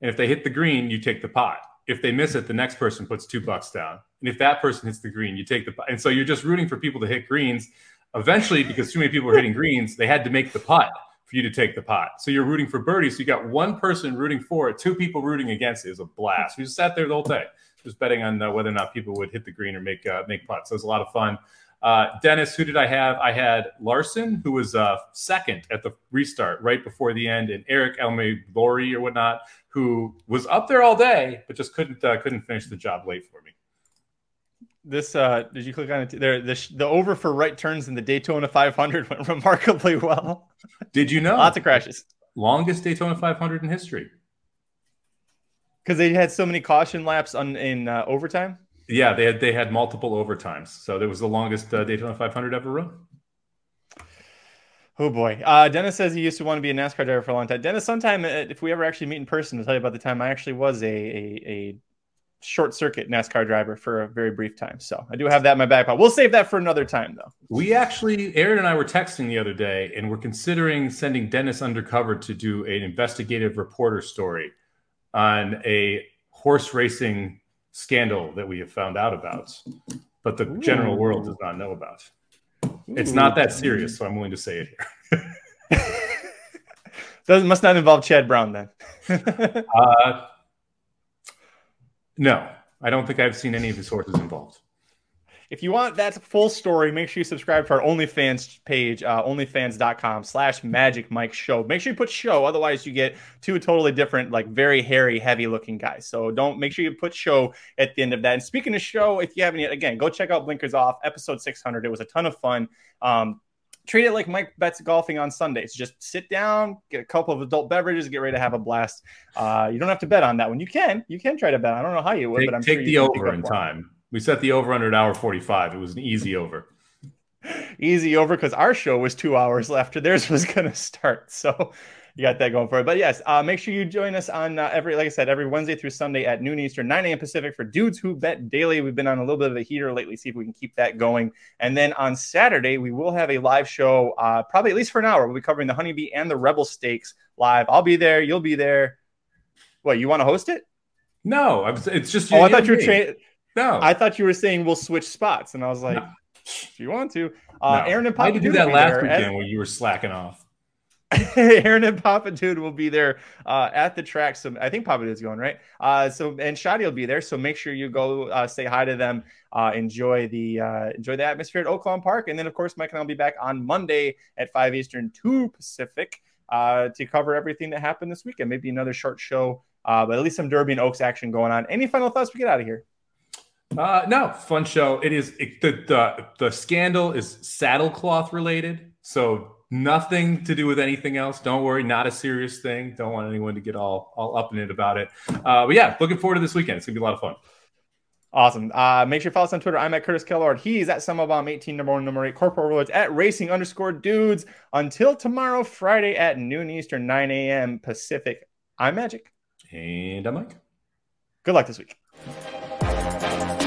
and if they hit the green, you take the pot. If they miss it, the next person puts two bucks down, and if that person hits the green, you take the pot. And so you're just rooting for people to hit greens. Eventually, because too many people were hitting greens, they had to make the putt for you to take the pot. So you're rooting for birdie. So you got one person rooting for it, two people rooting against it. It was a blast. We just sat there the whole day just betting on uh, whether or not people would hit the green or make uh, make putts. So it was a lot of fun. Uh, Dennis, who did I have? I had Larson, who was uh, second at the restart right before the end, and Eric Elme Lori or whatnot, who was up there all day but just couldn't uh, couldn't finish the job late for me. This uh, did you click on it? There, the, the over for right turns in the Daytona 500 went remarkably well. Did you know? Lots of crashes. Longest Daytona 500 in history because they had so many caution laps on in uh, overtime. Yeah, they had they had multiple overtimes, so it was the longest uh, Daytona 500 ever run. Oh boy, uh, Dennis says he used to want to be a NASCAR driver for a long time. Dennis, sometime uh, if we ever actually meet in person, to tell you about the time I actually was a, a, a short circuit NASCAR driver for a very brief time. So I do have that in my back pocket. We'll save that for another time, though. We actually, Aaron and I were texting the other day, and we're considering sending Dennis undercover to do an investigative reporter story on a horse racing scandal that we have found out about, but the Ooh. general world does not know about. Ooh. It's not that serious, so I'm willing to say it here. Doesn't must not involve Chad Brown then. uh, no, I don't think I've seen any of his horses involved. If you want that full story, make sure you subscribe to our OnlyFans page, uh, onlyfans.com slash magic mike show. Make sure you put show, otherwise you get two totally different, like very hairy, heavy looking guys. So don't make sure you put show at the end of that. And speaking of show, if you haven't yet, again, go check out Blinkers Off, episode 600. It was a ton of fun. Um, treat it like Mike bets golfing on Sundays. Just sit down, get a couple of adult beverages, get ready to have a blast. Uh, you don't have to bet on that one. You can, you can try to bet. I don't know how you would, take, but I'm take sure the over in time. We set the over under an hour 45. It was an easy over. easy over because our show was two hours after theirs was going to start. So you got that going for it. But yes, uh, make sure you join us on uh, every, like I said, every Wednesday through Sunday at noon Eastern, 9 a.m. Pacific for Dudes Who Bet Daily. We've been on a little bit of a heater lately. See if we can keep that going. And then on Saturday, we will have a live show, uh, probably at least for an hour. We'll be covering the Honeybee and the Rebel Stakes live. I'll be there. You'll be there. What, you want to host it? No, it's just. Oh, I thought you were. No, I thought you were saying we'll switch spots, and I was like, no. if you want to, uh, no. Aaron and Papa. I did do that last weekend when you were slacking off. Aaron and Papa Dude will be there uh, at the track. So I think Papa Dude's going right. Uh, so and Shadi will be there. So make sure you go uh, say hi to them. Uh, enjoy the uh, enjoy the atmosphere at Oaklawn Park, and then of course Mike and I'll be back on Monday at five Eastern, two Pacific, uh, to cover everything that happened this weekend. Maybe another short show, but at least some Derby and Oaks action going on. Any final thoughts? We get out of here. Uh, no, fun show. It is it, the the the scandal is saddlecloth related, so nothing to do with anything else. Don't worry, not a serious thing. Don't want anyone to get all all up in it about it. Uh, but yeah, looking forward to this weekend. It's gonna be a lot of fun. Awesome. Uh, make sure you follow us on Twitter. I'm at Curtis Kellard. He's at Summabomb 18, number one, number eight, Corporal Overlords at Racing underscore dudes. Until tomorrow, Friday at noon Eastern, 9 a.m. Pacific. I'm Magic. And I'm Mike. Good luck this week.